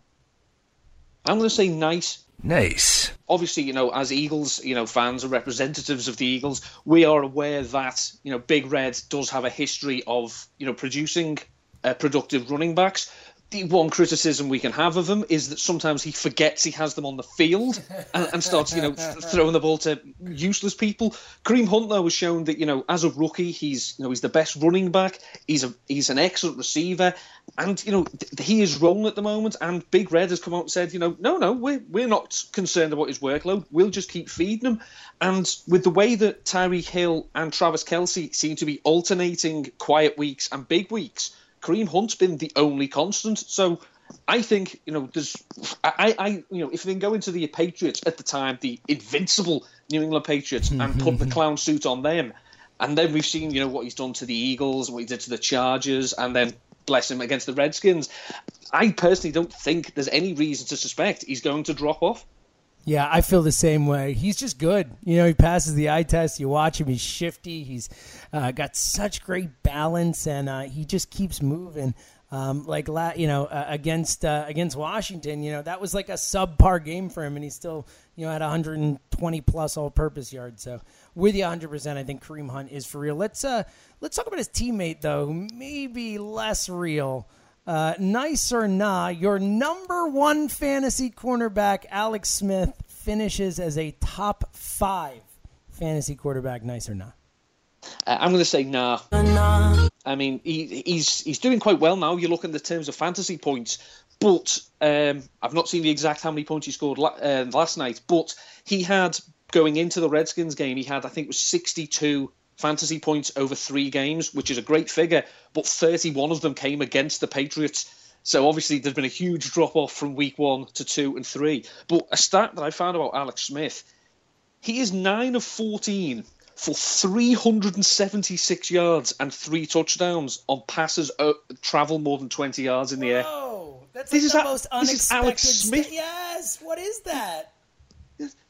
[SPEAKER 4] I'm going to say nice.
[SPEAKER 5] Nice.
[SPEAKER 4] Obviously, you know, as Eagles, you know, fans and representatives of the Eagles, we are aware that you know Big Red does have a history of you know producing uh, productive running backs. The one criticism we can have of him is that sometimes he forgets he has them on the field (laughs) and, and starts, you know, throwing the ball to useless people. Kareem Hunt though has shown that, you know, as a rookie, he's, you know, he's the best running back. He's a he's an excellent receiver, and you know th- he is rolling at the moment. And Big Red has come out and said, you know, no, no, we're we're not concerned about his workload. We'll just keep feeding him. And with the way that Tyreek Hill and Travis Kelsey seem to be alternating quiet weeks and big weeks Kareem Hunt's been the only constant. So I think you know there's I, I you know if they go into the Patriots at the time, the invincible New England Patriots, and put the (laughs) clown suit on them, and then we've seen you know what he's done to the Eagles, what he did to the Chargers, and then bless him against the Redskins. I personally don't think there's any reason to suspect he's going to drop off.
[SPEAKER 1] Yeah, I feel the same way. He's just good. You know, he passes the eye test. You watch him; he's shifty. He's uh, got such great balance, and uh, he just keeps moving. Um, like you know, uh, against against Washington, you know that was like a subpar game for him, and he still you know had 120 plus all-purpose yards. So with you 100, percent I think Kareem Hunt is for real. Let's uh let's talk about his teammate though, who may be less real. Uh, nice or nah, your number one fantasy cornerback, Alex Smith, finishes as a top five fantasy quarterback. Nice or nah?
[SPEAKER 4] Uh, I'm going to say nah. nah. I mean, he, he's he's doing quite well now. You look in the terms of fantasy points, but um, I've not seen the exact how many points he scored la- uh, last night. But he had going into the Redskins game, he had I think it was 62 fantasy points over three games, which is a great figure, but 31 of them came against the Patriots. So obviously there's been a huge drop off from week one to two and three. But a stat that I found about Alex Smith, he is nine of 14 for 376 yards and three touchdowns on passes uh, travel more than 20 yards in the air.
[SPEAKER 1] Whoa, that's like this the is most a, unexpected. This is Alex Smith. St- yes, what is that?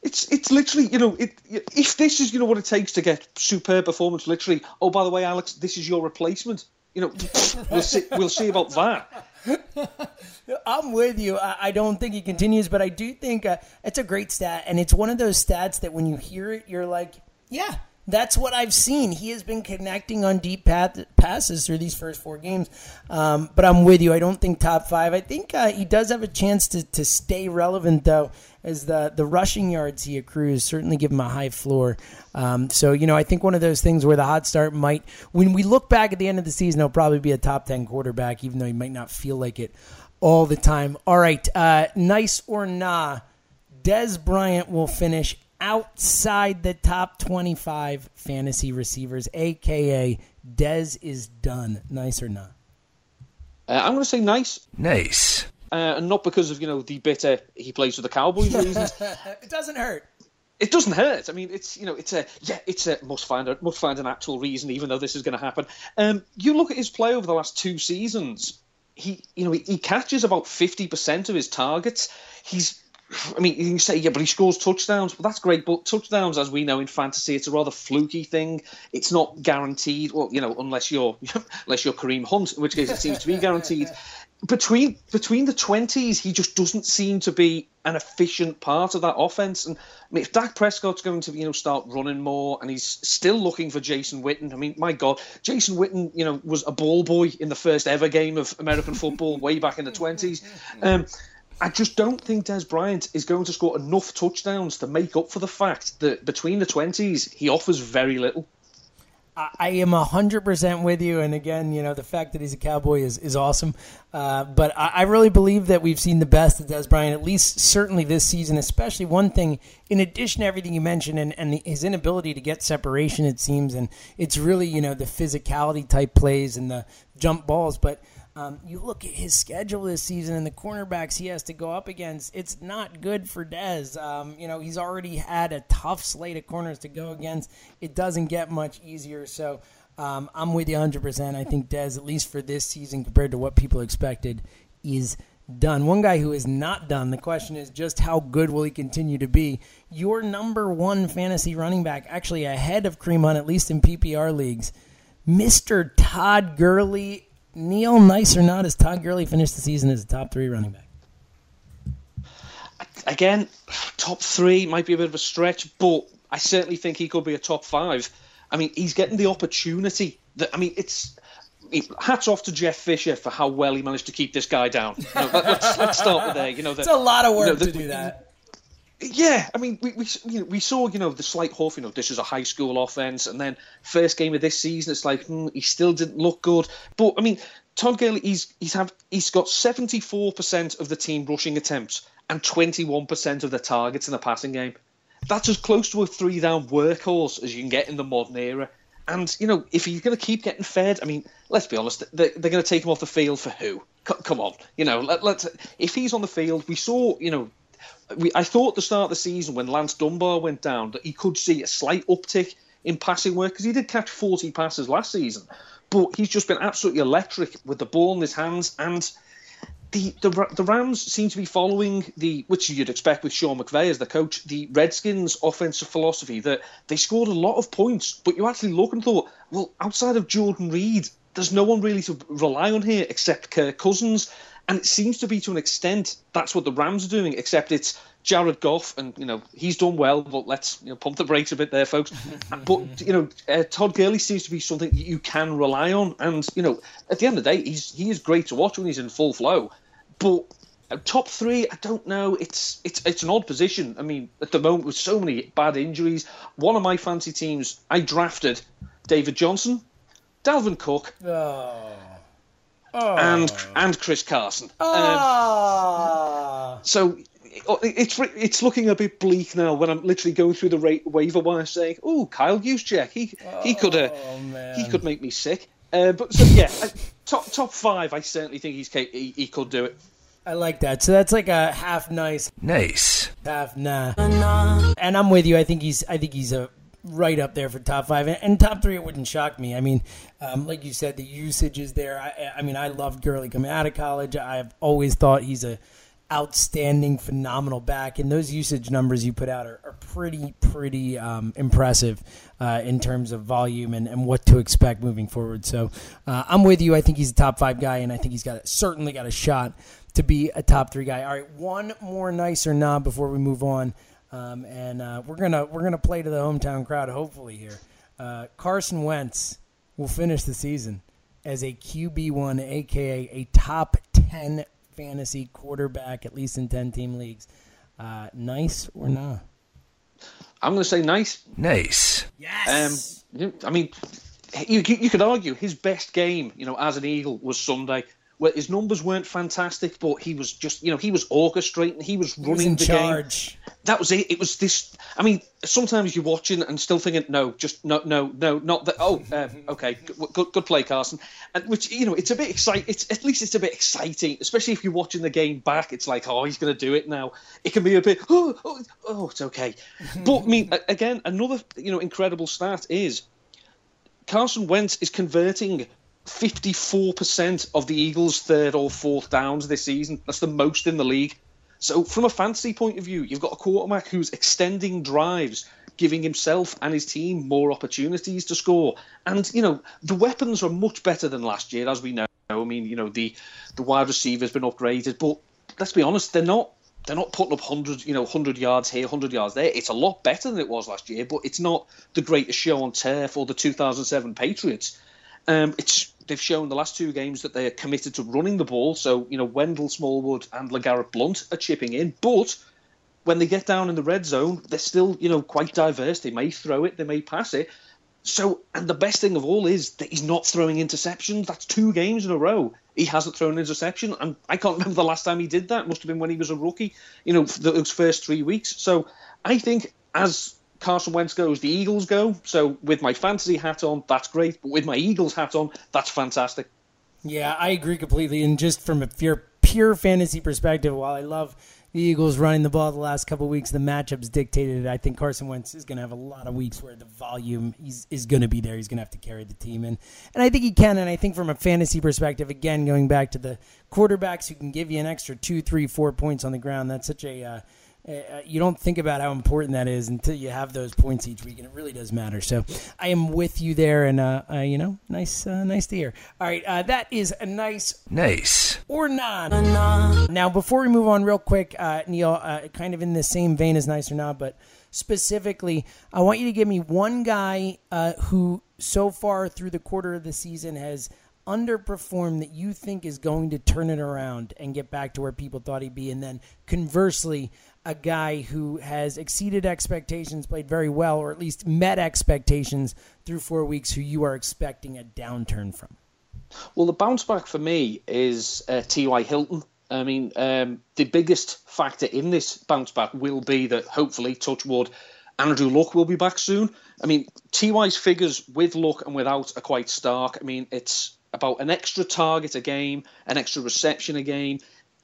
[SPEAKER 4] It's it's literally you know it, if this is you know what it takes to get superb performance literally oh by the way Alex this is your replacement you know (laughs) we'll see we'll see about that. (laughs)
[SPEAKER 1] I'm with you. I, I, don't think he continues, but I do think uh, it's a great stat, and it's one of those stats that when you hear it, you're like, yeah, that's what I've seen. He has been connecting on deep path, passes through these first four games. Um, but I'm with you. I don't think top five. I think uh, he does have a chance to, to stay relevant, though, as the, the rushing yards he accrues certainly give him a high floor. Um, so, you know, I think one of those things where the hot start might, when we look back at the end of the season, he'll probably be a top 10 quarterback, even though he might not feel like it all the time. All right. Uh, nice or nah. Dez Bryant will finish outside the top 25 fantasy receivers, aka Dez is done. Nice or not?
[SPEAKER 4] Uh, I'm going to say nice.
[SPEAKER 5] Nice.
[SPEAKER 4] Uh, and not because of you know the bitter he plays for the Cowboys (laughs) reasons.
[SPEAKER 1] it doesn't hurt.
[SPEAKER 4] It doesn't hurt. I mean, it's you know, it's a yeah, it's a must find a must find an actual reason, even though this is going to happen. Um, you look at his play over the last two seasons. He, you know, he, he catches about fifty percent of his targets. He's I mean, you can say, yeah, but he scores touchdowns. Well, that's great, but touchdowns, as we know in fantasy, it's a rather fluky thing. It's not guaranteed. Well, you know, unless you're (laughs) unless you're Kareem Hunt, in which case it seems to be guaranteed. Between between the twenties, he just doesn't seem to be an efficient part of that offense. And I mean, if Dak Prescott's going to you know start running more, and he's still looking for Jason Witten, I mean, my God, Jason Witten, you know, was a ball boy in the first ever game of American football way back in the twenties. Um, I just don't think Dez Bryant is going to score enough touchdowns to make up for the fact that between the 20s, he offers very little.
[SPEAKER 1] I am 100% with you. And again, you know, the fact that he's a Cowboy is, is awesome. Uh, but I, I, really believe that we've seen the best of Dez Bryant, at least certainly this season, especially one thing, in addition to everything you mentioned and, and the, his inability to get separation, it seems. And it's really, you know, the physicality type plays and the jump balls. But um, you look at his schedule this season and the cornerbacks he has to go up against. It's not good for Dez. Um, you know, he's already had a tough slate of corners to go against. It doesn't get much easier. So um, I'm with you 100%. I think Dez, at least for this season, compared to what people expected, is done. One guy who is not done, the question is just how good will he continue to be? Your number one fantasy running back, actually ahead of Kareem Hunt, at least in PPR leagues, Mr. Todd Gurley Neil, nice or not, as Todd Gurley finished the season as a top three running back?
[SPEAKER 4] Again, top three might be a bit of a stretch, but I certainly think he could be a top five. I mean, he's getting the opportunity. That I mean, it's hats off to Jeff Fisher for how well he managed to keep this guy down. You know, let's, let's start with there. You know, the,
[SPEAKER 1] it's a lot of work
[SPEAKER 4] you know, the,
[SPEAKER 1] to do that.
[SPEAKER 4] Yeah, I mean, we we we saw you know the slight huff. You know, this is a high school offense, and then first game of this season, it's like hmm, he still didn't look good. But I mean, Todd Gurley, he's he's have he's got seventy four percent of the team rushing attempts and twenty one percent of the targets in the passing game. That's as close to a three down workhorse as you can get in the modern era. And you know, if he's going to keep getting fed, I mean, let's be honest, they're, they're going to take him off the field for who? C- come on, you know, let, let's. If he's on the field, we saw, you know, we, I thought the start of the season when Lance Dunbar went down that he could see a slight uptick in passing work because he did catch 40 passes last season, but he's just been absolutely electric with the ball in his hands and. The, the the Rams seem to be following the which you'd expect with Sean McVay as the coach the Redskins offensive philosophy that they scored a lot of points but you actually look and thought well outside of Jordan Reed there's no one really to rely on here except Kirk Cousins and it seems to be to an extent that's what the Rams are doing, except it's Jared Goff, and you know he's done well, but let's you know, pump the brakes a bit there, folks. (laughs) but you know uh, Todd Gurley seems to be something you can rely on, and you know at the end of the day, he's he is great to watch when he's in full flow. But uh, top three, I don't know. It's it's it's an odd position. I mean, at the moment with so many bad injuries, one of my fancy teams, I drafted David Johnson, Dalvin Cook.
[SPEAKER 1] Oh
[SPEAKER 4] oh. and and Chris Carson.
[SPEAKER 1] Oh.
[SPEAKER 4] Um, so it's it's looking a bit bleak now when I'm literally going through the ra- waiver wire saying, "Oh, Kyle Juszczyk, he he could uh,
[SPEAKER 1] oh,
[SPEAKER 4] he could make me sick." Uh, but so yeah, top top five, I certainly think he's he, he could do it.
[SPEAKER 1] I like that. So that's like a half nice,
[SPEAKER 5] nice,
[SPEAKER 1] half nah. And I'm with you. I think he's I think he's a right up there for top five and, top three. It wouldn't shock me. I mean, um, like you said, the usage is there. I, I mean, I loved Gurley coming out of college. I've always thought he's a outstanding, phenomenal back, and those usage numbers you put out are, are pretty, pretty um, impressive uh, in terms of volume and, and what to expect moving forward. So uh, I'm with you. I think he's a top five guy, and I think he's got certainly got a shot to be a top three guy. All right, one more nice or not before we move on. Um, and uh, we're gonna we're gonna play to the hometown crowd hopefully here. Uh, Carson Wentz will finish the season as a QB one, aka a top ten fantasy quarterback, at least in ten team leagues. Uh, nice or not?
[SPEAKER 4] I'm going to say nice.
[SPEAKER 5] Nice.
[SPEAKER 1] Yes.
[SPEAKER 4] Um, I mean, you, you could argue his best game, you know, as an Eagle was Sunday where his numbers weren't fantastic, but he was just, you know, he was orchestrating, he was running
[SPEAKER 1] he was
[SPEAKER 4] the
[SPEAKER 1] charge.
[SPEAKER 4] game. That was it. It was this. I mean, sometimes you're watching and still thinking, no, just no, no, no, not that. Oh, uh, okay, good, good, good, play, Carson. And which, you know, it's a bit exciting. It's at least it's a bit exciting, especially if you're watching the game back. It's like, oh, he's going to do it now. It can be a bit, oh, oh, oh it's okay. (laughs) but I mean, again, another, you know, incredible stat is. Carson Wentz is converting 54% of the Eagles' third or fourth downs this season. That's the most in the league. So, from a fantasy point of view, you've got a quarterback who's extending drives, giving himself and his team more opportunities to score. And, you know, the weapons are much better than last year, as we know. I mean, you know, the, the wide receiver's been upgraded, but let's be honest, they're not they're not putting up 100 you know 100 yards here 100 yards there it's a lot better than it was last year but it's not the greatest show on turf or the 2007 patriots um, it's they've shown the last two games that they are committed to running the ball. So you know Wendell Smallwood and LeGarrette Blount are chipping in, but when they get down in the red zone, they're still you know quite diverse. They may throw it, they may pass it. So and the best thing of all is that he's not throwing interceptions. That's two games in a row he hasn't thrown an interception, and I can't (laughs) remember the last time he did that. It must have been when he was a rookie. You know, those first three weeks. So I think as Carson Wentz goes, the Eagles go. So with my fantasy hat on, that's great. But with my Eagles hat on, that's fantastic.
[SPEAKER 1] Yeah, I agree completely. And just from a pure pure fantasy perspective, while I love the Eagles running the ball the last couple weeks, the matchups dictated it. I think Carson Wentz is going to have a lot of weeks where the volume is, is going to be there. He's going to have to carry the team, and and I think he can. And I think from a fantasy perspective, again, going back to the quarterbacks who can give you an extra two, three, four points on the ground, that's such a uh, uh, uh, you don't think about how important that is until you have those points each week, and it really does matter. So I am with you there, and uh, uh, you know, nice, uh, nice to hear. All right, uh, that is a nice,
[SPEAKER 5] nice
[SPEAKER 1] or not. Now, before we move on, real quick, Neil, kind of in the same vein as nice or not, but specifically, I want you to give me one guy who, so far through the quarter of the season, has underperformed that you think is going to turn it around and get back to where people thought he'd be? And then conversely, a guy who has exceeded expectations, played very well, or at least met expectations through four weeks, who you are expecting a downturn from?
[SPEAKER 4] Well, the bounce back for me is uh, T.Y. Hilton. I mean, um, the biggest factor in this bounce back will be that hopefully, touchwood, Andrew Luck will be back soon. I mean, TY's figures with Luck and without are quite stark. I mean, it's about an extra target a game, an extra reception a game,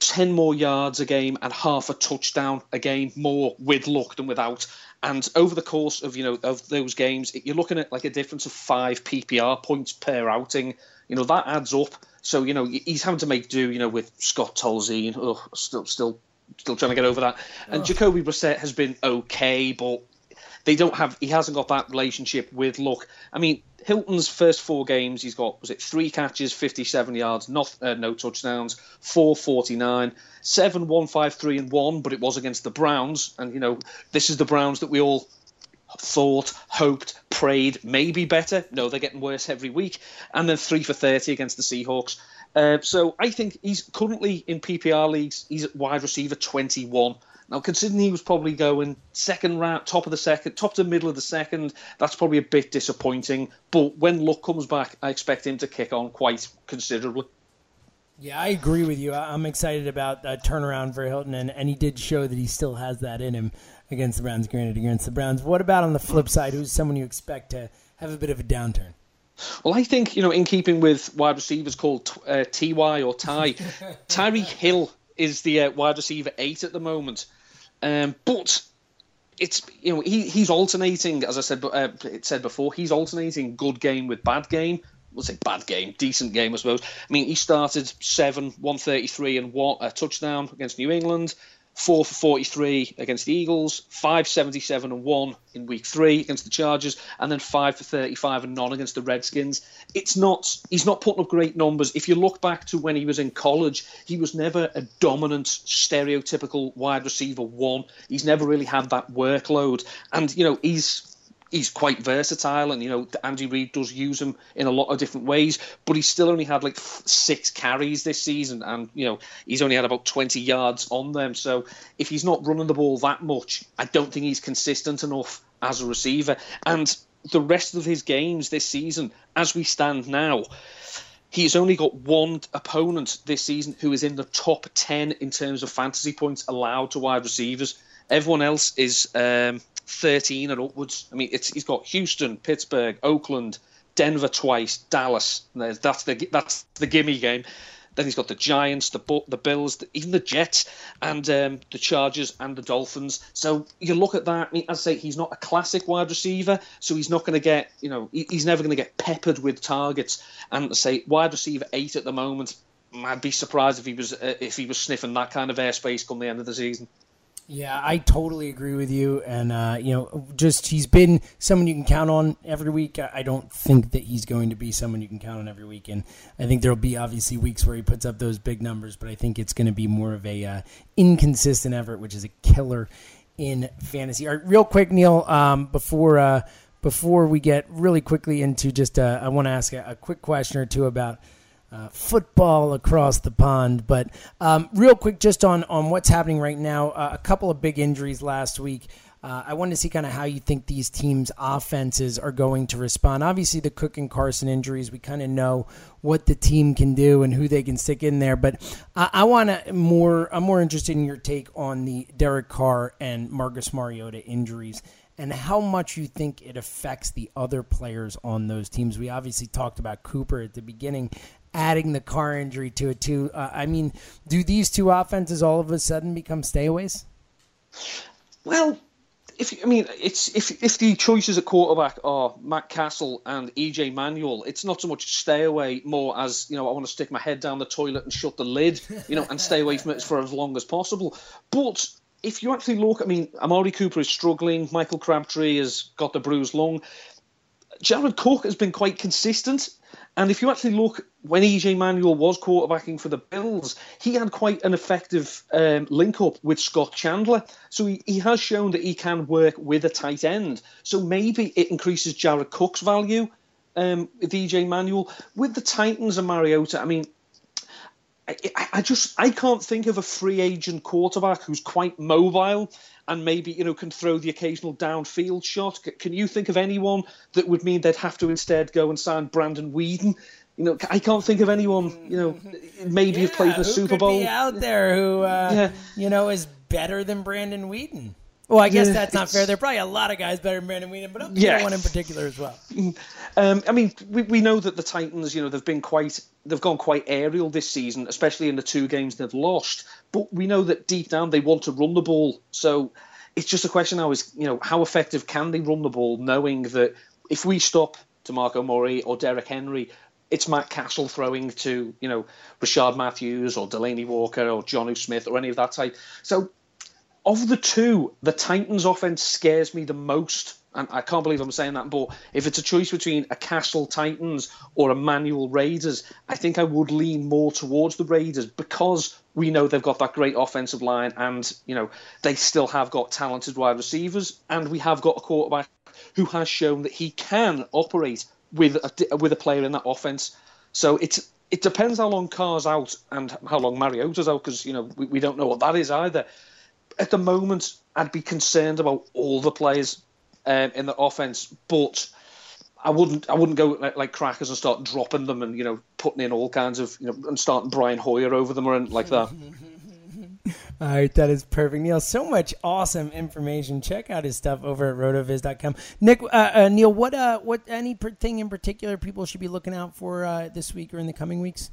[SPEAKER 4] 10 more yards a game and half a touchdown a game more with luck than without. And over the course of you know of those games you're looking at like a difference of 5 PPR points per outing you know that adds up. So you know he's having to make do you know with Scott Tolzien oh, still still still trying to get over that. And oh. Jacoby Brissett has been okay but they don't have he hasn't got that relationship with luck. I mean Hilton's first four games, he's got was it three catches, 57 yards, not uh, no touchdowns, 449, 7 1 5 3 and 1, but it was against the Browns and you know, this is the Browns that we all thought, hoped, prayed maybe better. No, they're getting worse every week. And then 3 for 30 against the Seahawks. Uh, so I think he's currently in PPR leagues, he's at wide receiver 21. Now, considering he was probably going second round, top of the second, top to middle of the second, that's probably a bit disappointing. But when Luck comes back, I expect him to kick on quite considerably.
[SPEAKER 1] Yeah, I agree with you. I'm excited about that turnaround for Hilton, and, and he did show that he still has that in him against the Browns, granted, against the Browns. What about on the flip side? Who's someone you expect to have a bit of a downturn?
[SPEAKER 4] Well, I think, you know, in keeping with wide receivers called uh, TY or Ty, (laughs) Tyreek Hill is the uh, wide receiver eight at the moment. Um, but it's you know he he's alternating as I said uh, it said before he's alternating good game with bad game. We'll say bad game, decent game, I suppose. I mean, he started seven, one thirty three, and what a touchdown against New England four for 43 against the Eagles, 577 and one in week three against the Chargers, and then five for 35 and none against the Redskins. It's not, he's not putting up great numbers. If you look back to when he was in college, he was never a dominant, stereotypical wide receiver one. He's never really had that workload. And, you know, he's he's quite versatile, and you know Andy Reid does use him in a lot of different ways. But he's still only had like six carries this season, and you know he's only had about twenty yards on them. So if he's not running the ball that much, I don't think he's consistent enough as a receiver. And the rest of his games this season, as we stand now. He's only got one opponent this season who is in the top 10 in terms of fantasy points allowed to wide receivers. Everyone else is um, 13 and upwards. I mean, it's he's got Houston, Pittsburgh, Oakland, Denver twice, Dallas. That's the that's the gimme game. Then he's got the Giants, the the Bills, the, even the Jets, and um, the Chargers and the Dolphins. So you look at that. I mean, I say, he's not a classic wide receiver, so he's not going to get you know he's never going to get peppered with targets. And say wide receiver eight at the moment, I'd be surprised if he was uh, if he was sniffing that kind of airspace come the end of the season.
[SPEAKER 1] Yeah, I totally agree with you. And, uh, you know, just he's been someone you can count on every week. I don't think that he's going to be someone you can count on every week. And I think there'll be obviously weeks where he puts up those big numbers, but I think it's going to be more of a uh, inconsistent effort, which is a killer in fantasy. All right, real quick, Neil, um, before. Uh, before we get really quickly into just, uh, I want to ask a, a quick question or two about uh, football across the pond. But um, real quick, just on on what's happening right now, uh, a couple of big injuries last week. Uh, I wanted to see kind of how you think these teams' offenses are going to respond. Obviously, the Cook and Carson injuries, we kind of know what the team can do and who they can stick in there. But I, I want to more. I'm more interested in your take on the Derek Carr and Marcus Mariota injuries and how much you think it affects the other players on those teams. We obviously talked about Cooper at the beginning adding the Carr injury to it too. Uh, I mean, do these two offenses all of a sudden become stayaways?
[SPEAKER 4] Well, if I mean, it's if if the choices at quarterback are Matt Cassel and EJ Manuel, it's not so much stay away, more as you know, I want to stick my head down the toilet and shut the lid, you know, and stay away from it for as long as possible. But if you actually look, I mean, Amari Cooper is struggling. Michael Crabtree has got the bruised lung. Jared Cook has been quite consistent. And if you actually look when EJ Manuel was quarterbacking for the Bills, he had quite an effective um, link up with Scott Chandler. So he, he has shown that he can work with a tight end. So maybe it increases Jared Cook's value. um, with EJ Manuel. With the Titans and Mariota, I mean, I, I, just I can't think of a free agent quarterback who's quite mobile and maybe you know can throw the occasional downfield shot. Can you think of anyone that would mean they'd have to instead go and sign Brandon Weeden? You know, I can't think of anyone. You know, maybe yeah, have played in the Super Bowl
[SPEAKER 1] out there who uh, yeah. you know is better than Brandon Weeden. Well, I guess yeah, that's not fair. There are probably a lot of guys better than Brandon Weeden, but I'm yeah. one in particular as well.
[SPEAKER 4] Um, I mean, we, we know that the Titans, you know, they've been quite they've gone quite aerial this season, especially in the two games they've lost. But we know that deep down they want to run the ball. So it's just a question now is you know how effective can they run the ball, knowing that if we stop DeMarco Murray or Derrick Henry, it's Matt Cassel throwing to you know Rishard Matthews or Delanie Walker or Jonnu Smith or any of that type. So of the two, the Titans' offense scares me the most. And I can't believe I'm saying that, but if it's a choice between a Cassel Titans or a Manuel Raiders, I think I would lean more towards the Raiders because we know they've got that great offensive line and, you know, they still have got talented wide receivers and we have got a quarterback who has shown that he can operate with a, with a player in that offense. So it's it depends how long Carr's out and how long Mariota's out because, you know, we, we don't know what that is either at the moment, I'd be concerned about all the players um, in the offense, but I wouldn't. I wouldn't go like, like, crackers and start dropping them and you know putting in all kinds of you know and starting Brian Hoyer over them or anything like that. (laughs)
[SPEAKER 1] All right, that is perfect, Neil. So much awesome information. Check out his stuff over at rotoviz.com. Nick, uh, uh, Neil, what uh, what anything in particular people should be looking out for uh, this week or in the coming weeks?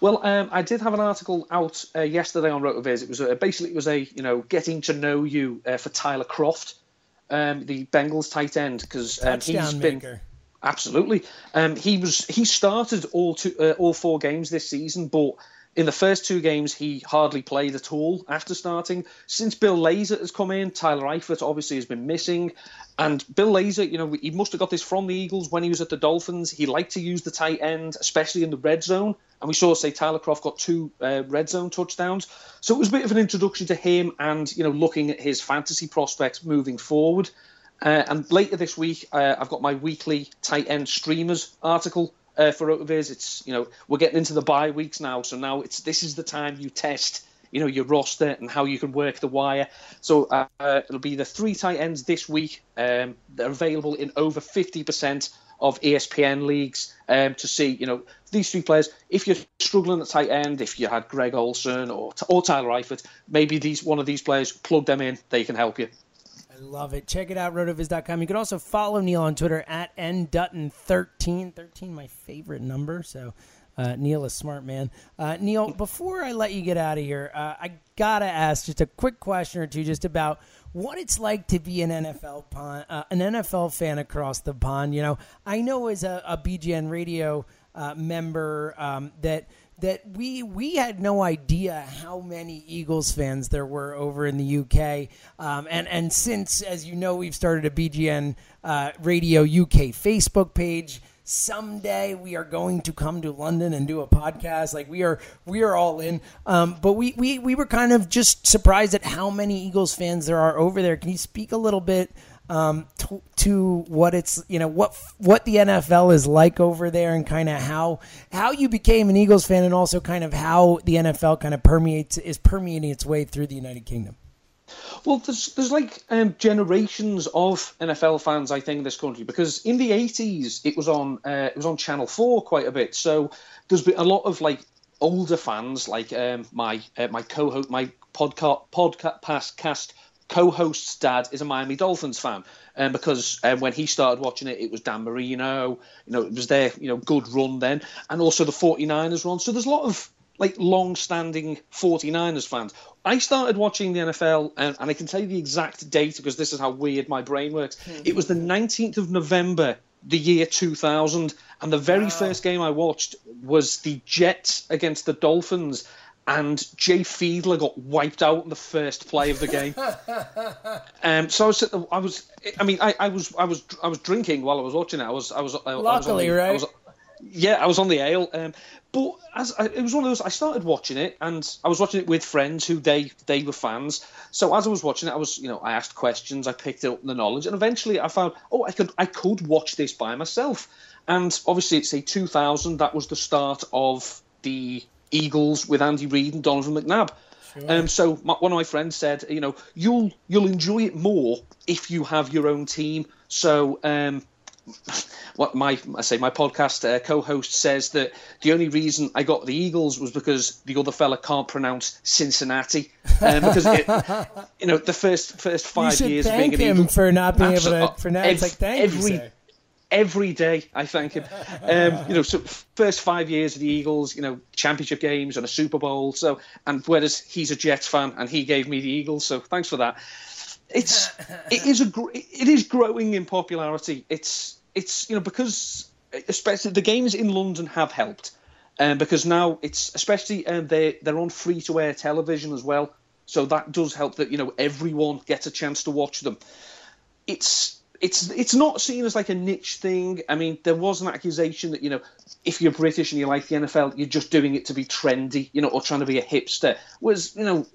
[SPEAKER 4] Well, um, I did have an article out uh, yesterday on RotoViz. It was a, basically it was a you know getting to know you uh, for Tyler Kroft, um, the Bengals tight end, because um, he's been maker. absolutely. Um, he was he started all two uh, all four games this season, but in the first two games, he hardly played at all after starting. Since Bill Lazor has come in, Tyler Eifert obviously has been missing. And Bill Lazor, you know, he must have got this from the Eagles when he was at the Dolphins. He liked to use the tight end, especially in the red zone. And we saw, say, Tyler Kroft got two uh, red zone touchdowns. So it was a bit of an introduction to him and, you know, looking at his fantasy prospects moving forward. Uh, and later this week, uh, I've got my weekly tight end streamers article uh, for Rotoviz. It's you know we're getting into the bye weeks now, so now it's this is the time you test you know your roster and how you can work the wire. So uh, it'll be the three tight ends this week. Um, they're available in over fifty percent of ESPN leagues um, to see you know these three players. If you're struggling at tight end, if you had Greg Olsen or or Tyler Eifert, maybe these one of these players plug them in, they can help you.
[SPEAKER 1] I love it. Check it out, rotoviz.com. You can also follow Neil on Twitter at ndutton13. 13, my favorite number. So uh, Neil is smart, man. Uh, Neil, before I let you get out of here, uh, I got to ask just a quick question or two just about what it's like to be an NFL pond, uh, an NFL fan across the pond. You know, I know as a, a BGN radio uh, member um, that – that we we had no idea how many Eagles fans there were over in the UK, um, and and since as you know we've started a BGN uh, Radio UK Facebook page. Someday we are going to come to London and do a podcast. Like we are, we are all in. Um, but we, we we were kind of just surprised at how many Eagles fans there are over there. Can you speak a little bit um, to, to, what it's you know what what the NFL is like over there and kind of how how you became an Eagles fan and also kind of how the NFL kind of permeates is permeating its way through the United Kingdom.
[SPEAKER 4] Well, there's there's like um, generations of NFL fans, I think, in this country because in the '80s it was on uh, it was on Channel Four quite a bit. So there's been a lot of like older fans, like um, my uh, my co-host, my podcast podcast co-host's dad is a Miami Dolphins fan, and um, because um, when he started watching it, it was Dan Marino. You know, it was their you know good run then, and also the 49ers run. So there's a lot of like long-standing 49ers fans. I started watching the NFL, and, and I can tell you the exact date because this is how weird my brain works. Mm-hmm. It was the 19th of November, the year 2000, and the very wow. first game I watched was the Jets against the Dolphins and Jay Fiedler got wiped out in the first play of the game. (laughs) um, so I was, I was, I mean, I, I, was, I was, I was drinking while I was watching it. I was, I was, I,
[SPEAKER 1] luckily,
[SPEAKER 4] I was
[SPEAKER 1] right?
[SPEAKER 4] I was, Yeah, I was on the ale. Um, but as I, it was one of those, I started watching it, and I was watching it with friends who they they were fans. So as I was watching it, I was you know I asked questions, I picked up the knowledge, and eventually I found oh I could I could watch this by myself. And obviously it's a 2000. That was the start of the Eagles with Andy Reid and Donovan McNabb. Sure. Um, so my, one of my friends said, you know, you'll you'll enjoy it more if you have your own team. So um, what my I say my podcast uh, co-host says that the only reason I got the Eagles was because the other fella can't pronounce Cincinnati um, (laughs) because it, you know the first first five years
[SPEAKER 1] of being
[SPEAKER 4] an Eagle
[SPEAKER 1] for not being able to pronounce ev- like thank
[SPEAKER 4] every,
[SPEAKER 1] you.
[SPEAKER 4] Every day, I thank him. Um, you know, so first five years of the Eagles, you know, championship games and a Super Bowl. So, and whereas he's a Jets fan and he gave me the Eagles, so thanks for that it's it is a it is growing in popularity. It's it's you know because especially the games in London have helped, um, because now it's especially um, they they're on free to air television as well, so that does help that you know everyone gets a chance to watch them. It's it's it's not seen as like a niche thing. I mean, there was an accusation that you know, if you're British and you like the NFL, you're just doing it to be trendy, you know, or trying to be a hipster. Whereas you know,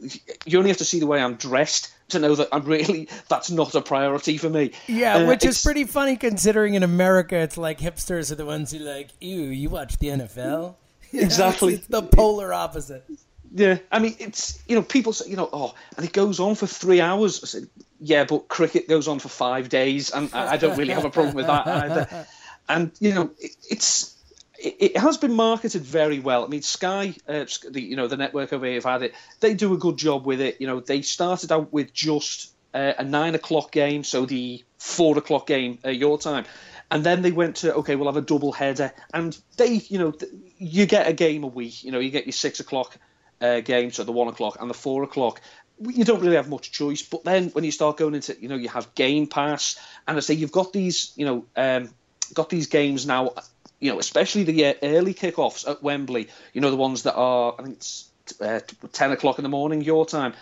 [SPEAKER 4] you only have to see the way I'm dressed to know that I'm really that's not a priority for me.
[SPEAKER 1] Yeah, uh, which is pretty funny considering in America it's like hipsters are the ones who like, ew, you watch the NFL. (laughs)
[SPEAKER 4] exactly,
[SPEAKER 1] it's the polar opposite.
[SPEAKER 4] Yeah, I mean, it's you know people say you know oh, and it goes on for three hours. I said, yeah, but cricket goes on for five days, and I don't really have a problem with that either. (laughs) And you know, it, it's it, it, has been marketed very well. I mean, Sky, uh, the you know the network over here have had it. They do a good job with it. You know, they started out with just uh, a nine o'clock game, so the four o'clock game uh, your time, and then they went to okay, we'll have a double header, and they you know you get a game a week. You know, you get your six o'clock uh, game, so the one o'clock and the four o'clock. You don't really have much choice, but then when you start going into, you know, you have Game Pass, and I say you've got these, you know, um, got these games now you know, especially the uh, early kickoffs at Wembley, you know, the ones that are, I think it's uh, 10 o'clock in the morning, your time.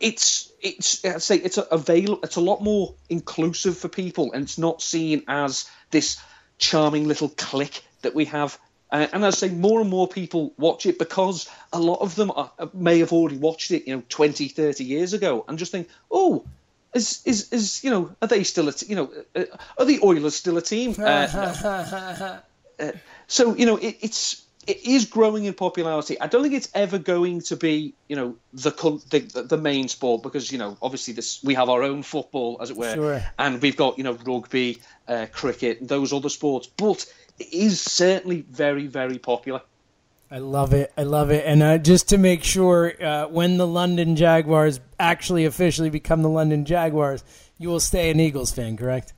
[SPEAKER 4] It's, it's, I'd say it's a, avail- it's a lot more inclusive for people and it's not seen as this charming little clique that we have. Uh, and I say more and more people watch it because a lot of them are, uh, may have already watched it, you know, 20, 30 years ago and just think, oh, is is is you know are they still a t- you know uh, are the Oilers still a team? Uh, (laughs) uh, so you know, it, it's it is growing in popularity. I don't think it's ever going to be, you know, the the, the main sport because you know, obviously this we have our own football, as it were,
[SPEAKER 1] sure.
[SPEAKER 4] and we've got you know rugby, uh, cricket, and those other sports. But it is certainly very very popular.
[SPEAKER 1] I love it. I love it. And uh, just to make sure, uh, when the London Jaguars actually officially become the London Jaguars, you will stay an Eagles fan, correct?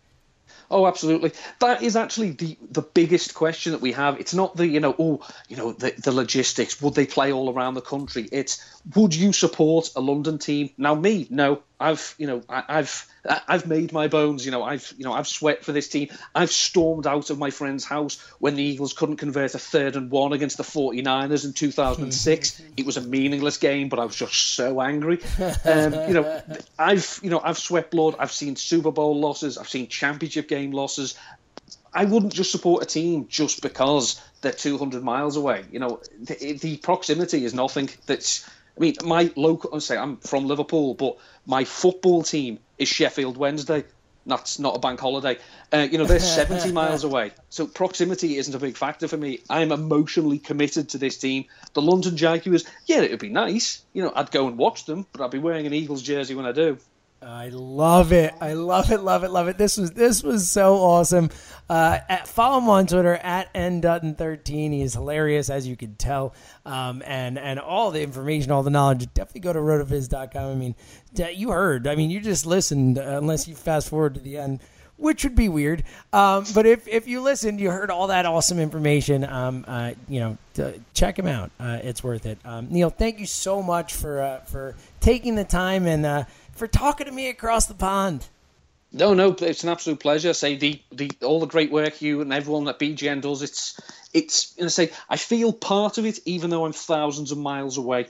[SPEAKER 4] Oh, absolutely. That is actually the the biggest question that we have. It's not the you know oh you know the the logistics. Would they play all around the country? It's would you support a London team? Now me, no. I've you know I, I've I've made my bones. You know, I've you know I've sweat for this team. I've stormed out of my friend's house when the Eagles couldn't convert a third and one against the 49ers in 2006. (laughs) it was a meaningless game, but I was just so angry. Um, you know, I've you know I've sweat blood. I've seen Super Bowl losses. I've seen championship game losses. I wouldn't just support a team just because they're 200 miles away. You know, the, the proximity is nothing. That's I mean, my local. I say I'm from Liverpool, but my football team is Sheffield Wednesday. That's not a bank holiday. Uh, you know, they're 70 (laughs) miles away. So proximity isn't a big factor for me. I'm emotionally committed to this team. The London Jaguars, yeah, it would be nice. You know, I'd go and watch them, but I'd be wearing an Eagles jersey when I do.
[SPEAKER 1] I love it. I love it. Love it. Love it. This was this was so awesome. Uh, at, follow him on Twitter at ndutton13. He is hilarious, as you can tell. Um, and and all the information, all the knowledge, definitely go to rotoviz.com. I mean, you heard. I mean, you just listened, uh, unless you fast forward to the end which would be weird. Um, but if, if you listened, you heard all that awesome information. Um, uh, you know, check him out. Uh, it's worth it. Um, Neil, thank you so much for uh, for taking the time and uh, for talking to me across the pond.
[SPEAKER 4] No, no, it's an absolute pleasure. Say the, the all the great work you and everyone at BGN does. It's it's know, say I feel part of it, even though I'm thousands of miles away.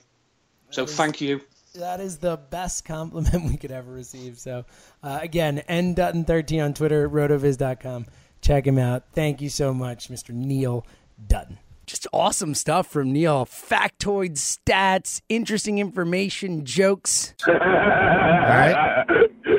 [SPEAKER 4] So thank you.
[SPEAKER 1] That is the best compliment (laughs) we could ever receive. So uh, again, ndutton13 on Twitter, rotoviz.com. Check him out. Thank you so much, Mr. Neil Dutton. Just awesome stuff from Neil. Factoids, stats, interesting information, jokes. (laughs) All right.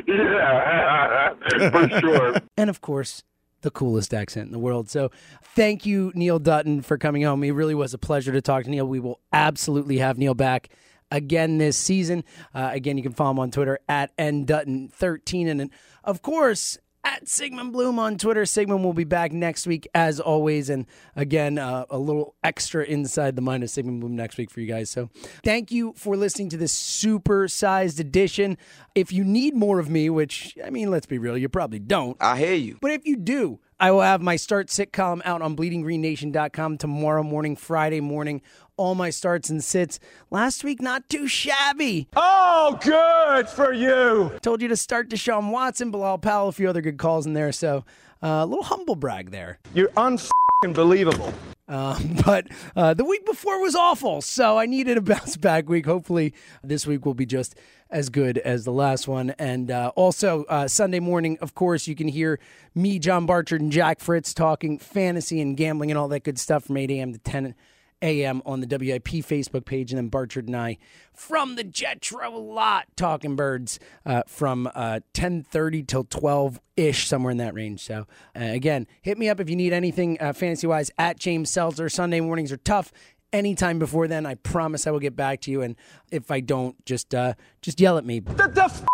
[SPEAKER 2] yeah, (laughs) for sure.
[SPEAKER 1] and of course, the coolest accent in the world. So thank you, Neil Dutton, for coming home. It really was a pleasure to talk to Neil. We will absolutely have Neil back again this season. Uh, again, you can follow him on Twitter at ndutton13. And of course, at Sigmund Bloom on Twitter. Sigmund will be back next week, as always. And again, uh, a little extra inside the mind of Sigmund Bloom next week for you guys. So thank you for listening to this super sized edition. If you need more of me, which, I mean, let's be real, you probably don't.
[SPEAKER 6] I hear you.
[SPEAKER 1] But if you do, I will have my Start Sit column out on bleedinggreennation.com tomorrow morning, Friday morning all my starts and sits. Last week, not too shabby.
[SPEAKER 7] Oh, good for you.
[SPEAKER 1] Told you to start Deshaun Watson, Bilal Powell, a few other good calls in there. So uh, a little humble brag there.
[SPEAKER 7] You're unbelievable.
[SPEAKER 1] Um, (laughs) but uh, the week before was awful, so I needed a bounce back week. Hopefully, this week will be just as good as the last one. And uh, also, uh, Sunday morning, of course, you can hear me, John Barchard, and Jack Fritz talking fantasy and gambling and all that good stuff from 8 a.m. to 10 a.m. on the WIP Facebook page, and then Barchard and I from the Jetro lot talking birds uh, from uh, 10:30 till 12 ish, somewhere in that range. So uh, again, hit me up if you need anything uh, fantasy wise at James Seltzer. Sunday mornings are tough. Anytime before then, I promise I will get back to you. And if I don't, just uh, just yell at me.
[SPEAKER 7] What the f-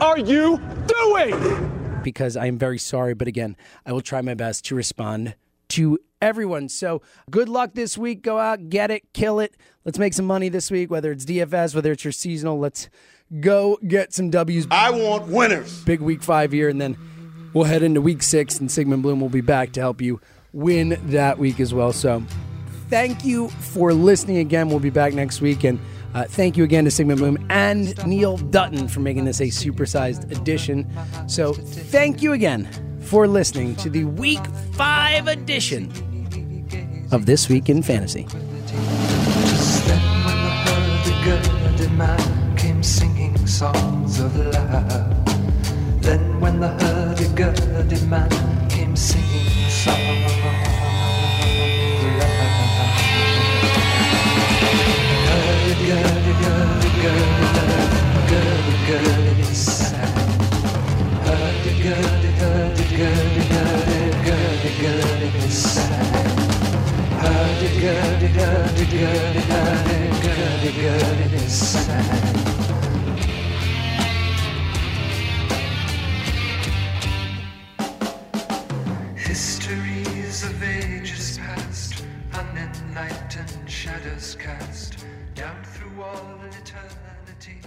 [SPEAKER 7] are you doing?
[SPEAKER 1] Because I am very sorry, but again, I will try my best to respond to everyone. So good luck this week. Go out, get it, kill it. Let's make some money this week, whether it's DFS, whether it's your seasonal. Let's go get some W's.
[SPEAKER 8] I want winners.
[SPEAKER 1] Big week five here, and then we'll head into week six, and Sigmund Bloom will be back to help you win that week as well. So thank you for listening again. We'll be back next week. And uh, thank you again to Sigmund Bloom and Neil Dutton for making this a supersized edition. So thank you again for listening to the Week 5 edition of This Week in Fantasy.
[SPEAKER 9] Histories of ages past, unenlightened shadows cast down through all eternity.